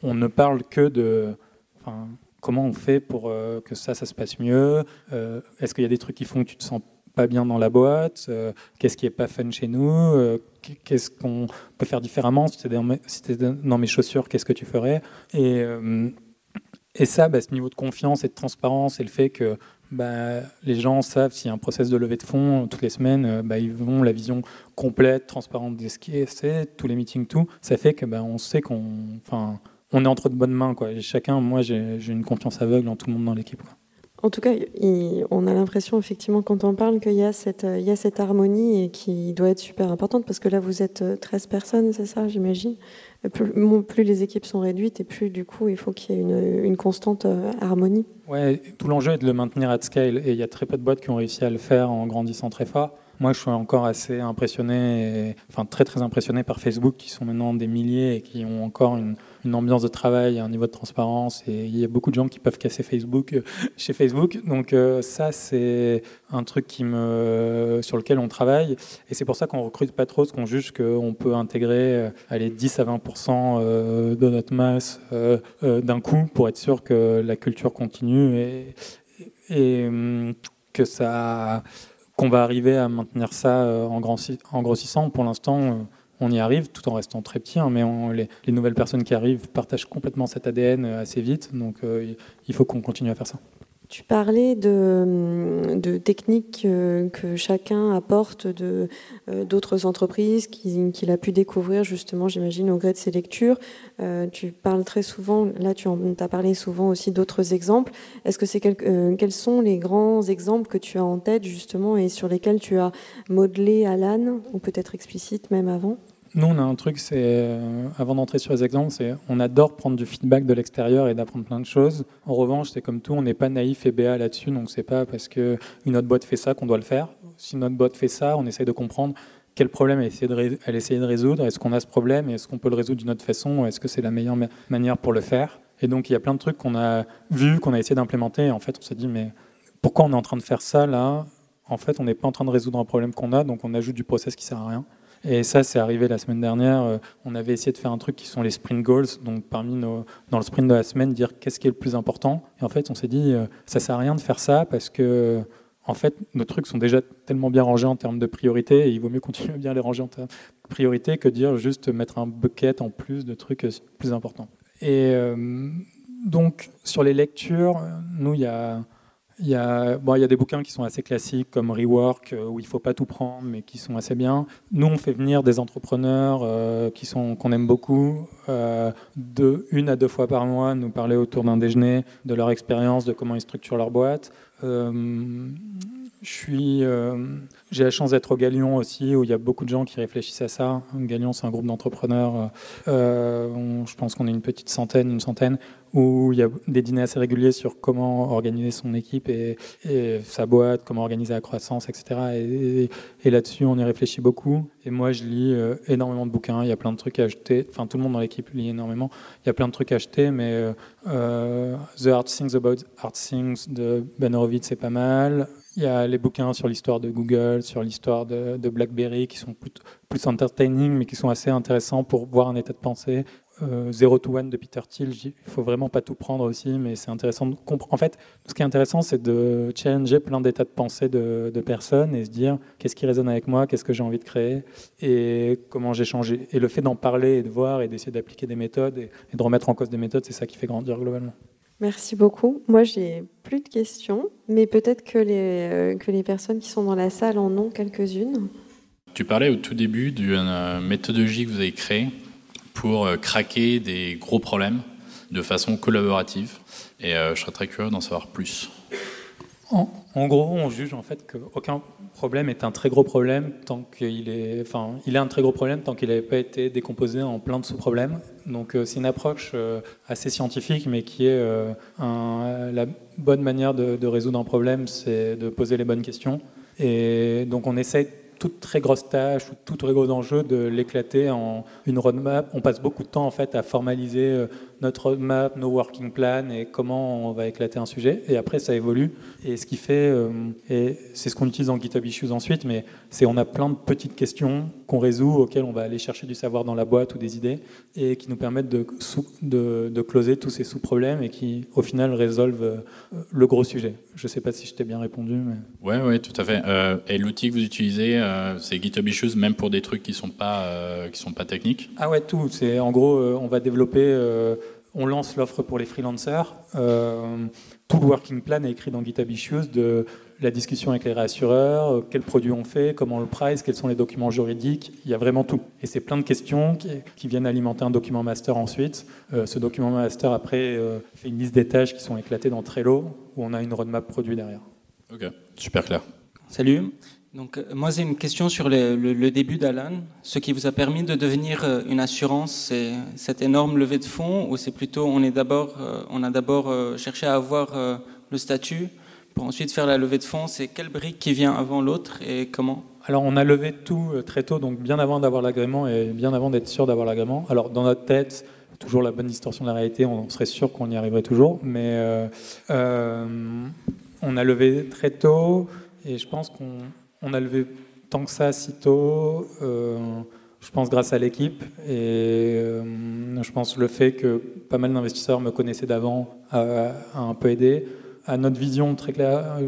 on ne parle que de comment on fait pour euh, que ça, ça se passe mieux. Euh, Est-ce qu'il y a des trucs qui font que tu te sens pas bien dans la boîte? Qu'est-ce qui est pas fun chez nous? Qu'est-ce qu'on peut faire différemment? Si tu étais dans mes chaussures, qu'est-ce que tu ferais? Et, ça, bah, ce niveau de confiance et de transparence et le fait que bah, les gens savent s'il y a un process de levée de fonds toutes les semaines, bah, ils vont la vision complète, transparente de ce qui est, c'est, tous les meetings, tout. Ça fait que bah, on sait qu'on, enfin, on est entre de bonnes mains. Quoi. chacun, moi, j'ai une confiance aveugle en tout le monde dans l'équipe. En tout cas, on a l'impression, effectivement, quand on parle, qu'il y, a cette, il y a cette harmonie et qui doit être super importante, parce que là, vous êtes 13 euh, personnes, c'est ça, j'imagine? Plus, les équipes sont réduites et plus, du coup, il faut qu'il y ait une, constante euh, harmonie. Ouais, tout l'enjeu est de le maintenir à scale, et il y a très peu de boîtes qui ont réussi à le faire en grandissant très fort. Moi, je suis encore assez impressionné, enfin très très impressionné par Facebook, qui sont maintenant des milliers et qui ont encore une, ambiance de travail, un niveau de transparence. Et il y a beaucoup de gens qui peuvent casser Facebook euh, chez Facebook. Donc euh, ça, c'est un truc qui me, sur lequel on travaille. Et c'est pour ça qu'on recrute pas trop, parce qu'on juge qu'on peut intégrer euh, les 10 à 20% de notre masse d'un coup pour être sûr que la culture continue et, et hum, que ça qu'on va arriver à maintenir ça euh, en, grossissant. Pour l'instant, euh, on y arrive tout en restant très petit, hein, mais les, nouvelles personnes qui arrivent partagent complètement cet ADN euh, assez vite, donc il faut qu'on continue à faire ça. Tu parlais de, techniques euh, que chacun apporte de euh, d'autres entreprises qu'il a pu découvrir justement, j'imagine, au gré de ses lectures. Euh, tu parles très souvent, là tu as parlé souvent aussi d'autres exemples. Est-ce que c'est quels sont les grands exemples que tu as en tête justement et sur lesquels tu as modelé Alan, ou peut-être explicite même avant? Nous, on a un truc, c'est, euh, avant d'entrer sur les exemples, c'est on adore prendre du feedback de l'extérieur et d'apprendre plein de choses. En revanche, c'est comme tout, on n'est pas naïf et béat là-dessus, donc c'est pas parce qu'une autre boîte fait ça qu'on doit le faire. Si notre boîte fait ça, on essaye de comprendre quel problème elle essaie de, résoudre, est-ce qu'on a ce problème, est-ce qu'on peut le résoudre d'une autre façon, est-ce que c'est la meilleure manière pour le faire? Et donc, il y a plein de trucs qu'on a vus, qu'on a essayé d'implémenter, et en fait, on s'est dit, mais pourquoi on est en train de faire ça là? En fait, on n'est pas en train de résoudre un problème qu'on a, donc on ajoute du process qui sert à rien. Et ça, c'est arrivé la semaine dernière. Euh, on avait essayé de faire un truc qui sont les sprint goals. Donc, parmi nos, dans le sprint de la semaine, dire qu'est-ce qui est le plus important. Et en fait, on s'est dit, euh, ça sert à rien de faire ça parce que, en fait, nos trucs sont déjà tellement bien rangés en termes de priorité et il vaut mieux continuer à bien les ranger en termes de priorité que dire juste mettre un bucket en plus de trucs euh, plus importants. Et donc, sur les lectures, nous, il y a il y, a, bon, il y a des bouquins qui sont assez classiques comme Rework, euh, où il ne faut pas tout prendre, mais qui sont assez bien. Nous, on fait venir des entrepreneurs euh, qui sont, qu'on aime beaucoup, euh, de, une à deux fois par mois, nous parler autour d'un déjeuner de leur expérience, de comment ils structurent leur boîte. Suis, j'ai la chance d'être au Galion aussi, où il y a beaucoup de gens qui réfléchissent à ça. Galion, c'est un groupe d'entrepreneurs. je pense qu'on est une petite centaine, une centaine, où il y a des dîners assez réguliers sur comment organiser son équipe et, sa boîte, comment organiser la croissance, etc. Et, là-dessus, on y réfléchit beaucoup. Et moi, je lis euh, énormément de bouquins. Il y a plein de trucs à acheter. Enfin, tout le monde dans l'équipe lit énormément. Il y a plein de trucs à acheter, mais euh, euh, The Hard Things About Hard Things de Ben Horowitz, c'est pas mal. Il y a les bouquins sur l'histoire de Google, sur l'histoire de, BlackBerry, qui sont plus, entertaining, mais qui sont assez intéressants pour voir un état de pensée. Euh, Zero to One de Peter Thiel, il faut vraiment pas tout prendre aussi, mais c'est intéressant de comprendre. En fait, ce qui est intéressant, c'est de challenger plein d'états de pensée de, personnes et se dire qu'est-ce qui résonne avec moi, qu'est-ce que j'ai envie de créer et comment j'ai changé. Et le fait d'en parler et de voir et d'essayer d'appliquer des méthodes et, de remettre en cause des méthodes, c'est ça qui fait grandir globalement. Merci beaucoup. Moi, j'ai plus de questions, mais peut-être que les, euh, que les personnes qui sont dans la salle en ont quelques-unes. Tu parlais au tout début d'une euh, méthodologie que vous avez créée pour euh, craquer des gros problèmes de façon collaborative. Et euh, je serais très curieux d'en savoir plus. En, gros, on juge en fait qu'aucun problème est un très gros problème tant qu'il est, enfin, il est un très gros problème tant qu'il n'avait pas été décomposé en plein de sous-problèmes. Donc, euh, c'est une approche assez scientifique, mais qui est la bonne manière de, résoudre un problème, c'est de poser les bonnes questions. Et donc, on essaie toute très grosse tâche ou tout très gros enjeu de l'éclater en une roadmap. On passe beaucoup de temps en fait à formaliser euh, notre roadmap, nos working plans et comment on va éclater un sujet. Et après, ça évolue. Et ce qui fait, euh, et c'est ce qu'on utilise dans GitHub Issues ensuite, mais c'est on a plein de petites questions qu'on résout, auxquelles on va aller chercher du savoir dans la boîte ou des idées, et qui nous permettent de, de, de closer tous ces sous-problèmes et qui, au final, résolvent euh, le gros sujet. Je ne sais pas si je t'ai bien répondu. Mais... Oui, ouais, tout à fait. Euh, et l'outil que vous utilisez, c'est GitHub Issues, même pour des trucs qui ne sont, pas, qui sont pas techniques Ah ouais, tout. C'est, en gros, on va développer on lance l'offre pour les freelancers. Euh, tout le working plan est écrit dans GitHub Issues de la discussion avec les réassureurs, euh, quels produits on fait, comment on le price, quels sont les documents juridiques. Il y a vraiment tout. Et c'est plein de questions qui, viennent alimenter un document master ensuite. Euh, ce document master, après, fait une liste des tâches qui sont éclatées dans Trello, où on a une roadmap produit derrière. Ok, super clair. Salut. Donc, euh, moi, j'ai une question sur le, début d'Alan. Ce qui vous a permis de devenir euh, une assurance, c'est cette énorme levée de fonds ou c'est plutôt on, est euh, on a d'abord cherché à avoir le statut pour ensuite faire la levée de fonds? C'est quelle brique qui vient avant l'autre et comment? Alors on a levé tout très tôt, donc bien avant d'avoir l'agrément et bien avant d'être sûr d'avoir l'agrément. Alors dans notre tête, toujours la bonne distorsion de la réalité, on serait sûr qu'on y arriverait toujours, mais on a levé très tôt et je pense qu'on on a levé tant que ça si tôt, euh, je pense grâce à l'équipe et euh, je pense le fait que pas mal d'investisseurs me connaissaient d'avant a, un peu aidé. À notre vision très claire,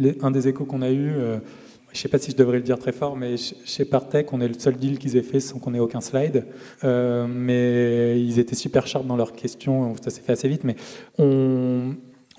euh, un des échos qu'on a eu, je ne sais pas si je devrais le dire très fort, mais chez Partech, on est le seul deal qu'ils aient fait sans qu'on ait aucun slide. mais ils étaient super sharp dans leurs questions, ça s'est fait assez vite, mais on,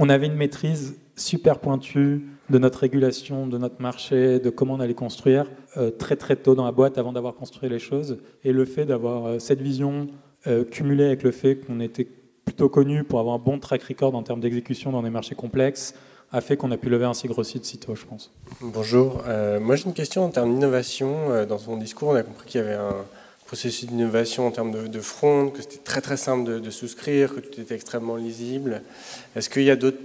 avait une maîtrise super pointu de notre régulation, de notre marché, de comment on allait construire euh, très très tôt dans la boîte avant d'avoir construit les choses. Et le fait d'avoir euh, cette vision euh, cumulée avec le fait qu'on était plutôt connu pour avoir un bon track record en termes d'exécution dans des marchés complexes a fait qu'on a pu lever un si gros site sitôt, je pense. Bonjour. moi j'ai une question en termes d'innovation. Dans son discours, on a compris qu'il y avait un processus d'innovation en termes de, front, que c'était très très simple de, de, souscrire, que tout était extrêmement lisible. Est-ce qu'il y a d'autres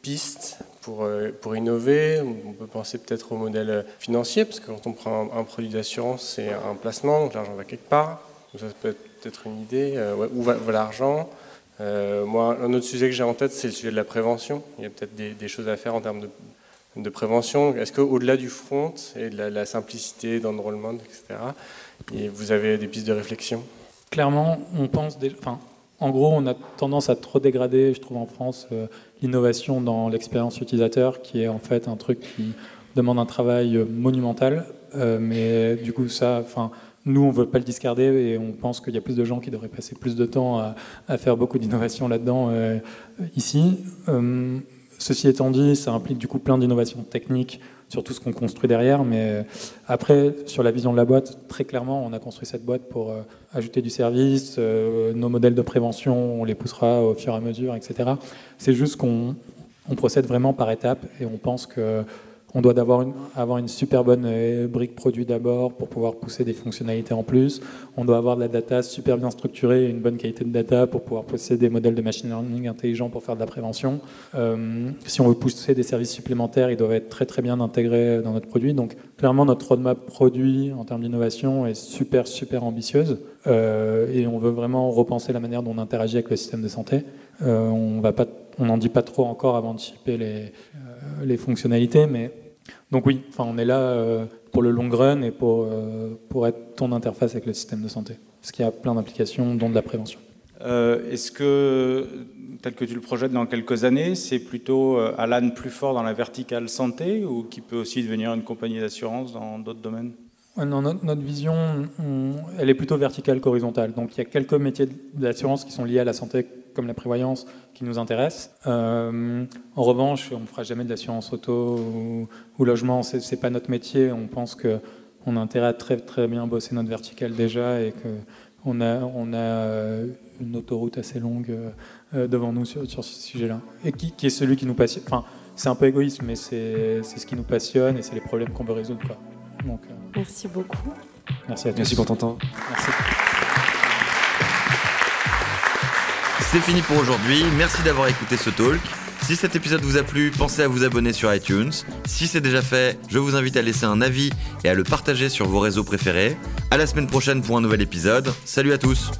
pistes pour, euh, pour innover. On peut penser peut-être au modèle financier, parce que quand on prend un, produit d'assurance, c'est un placement, donc l'argent va quelque part. Ça peut être une idée. Euh, où va, l'argent euh, Moi, un autre sujet que j'ai en tête, c'est le sujet de la prévention. Il y a peut-être des, choses à faire en termes de, prévention. Est-ce qu'au-delà du front et de la, simplicité d'enrollment, etc., et vous avez des pistes de réflexion? Clairement, on pense. Enfin, en gros, on a tendance à trop dégrader, je trouve, en France, l'innovation dans l'expérience utilisateur, qui est en fait un truc qui demande un travail monumental. Euh, mais du coup, ça, enfin, nous, on veut pas le discarder et on pense qu'il y a plus de gens qui devraient passer plus de temps à, faire beaucoup d'innovation là-dedans euh, ici. Euh, ceci étant dit, ça implique du coup plein d'innovations techniques sur tout ce qu'on construit derrière. Mais après, sur la vision de la boîte, très clairement, on a construit cette boîte pour euh, ajouter du service. Euh, nos modèles de prévention, on les poussera au fur et à mesure, etc. C'est juste qu'on procède vraiment par étapes et on pense que on doit avoir une, avoir une super bonne euh, brique produit d'abord pour pouvoir pousser des fonctionnalités en plus. On doit avoir de la data super bien structurée et une bonne qualité de data pour pouvoir pousser des modèles de machine learning intelligents pour faire de la prévention. Euh, si on veut pousser des services supplémentaires, ils doivent être très très bien intégrés dans notre produit. Donc clairement, notre roadmap produit en termes d'innovation est super super ambitieuse euh, et on veut vraiment repenser la manière dont on interagit avec le système de santé. on n'en dit pas trop encore avant de chipper les, les fonctionnalités, mais donc oui, enfin, on est là euh, pour le long run et pour, euh, pour être ton interface avec le système de santé, parce qu'il y a plein d'applications, dont de la prévention. Euh, est-ce que, tel que tu le projettes dans quelques années, c'est plutôt Alan plus fort dans la verticale santé ou qui peut aussi devenir une compagnie d'assurance dans d'autres domaines? Non, notre, vision, elle est plutôt verticale qu'horizontale. Donc il y a quelques métiers d'assurance qui sont liés à la santé, comme la prévoyance, qui nous intéressent. Euh, en revanche, on ne fera jamais de l'assurance auto ou, logement, ce n'est pas notre métier. On pense qu'on a intérêt à très, très bien bosser notre verticale déjà et qu'on a, on a une autoroute assez longue euh, devant nous sur, sur ce sujet-là. Et qui, qui, est celui qui nous passionne. Enfin, c'est un peu égoïste, mais c'est ce qui nous passionne et c'est les problèmes qu'on veut résoudre. Quoi. Donc, euh, Merci beaucoup. Merci à tous. Merci pour ton temps. Merci. C'est fini pour aujourd'hui. Merci d'avoir écouté ce talk. Si cet épisode vous a plu, pensez à vous abonner sur iTunes. Si c'est déjà fait, je vous invite à laisser un avis et à le partager sur vos réseaux préférés. À la semaine prochaine pour un nouvel épisode. Salut à tous.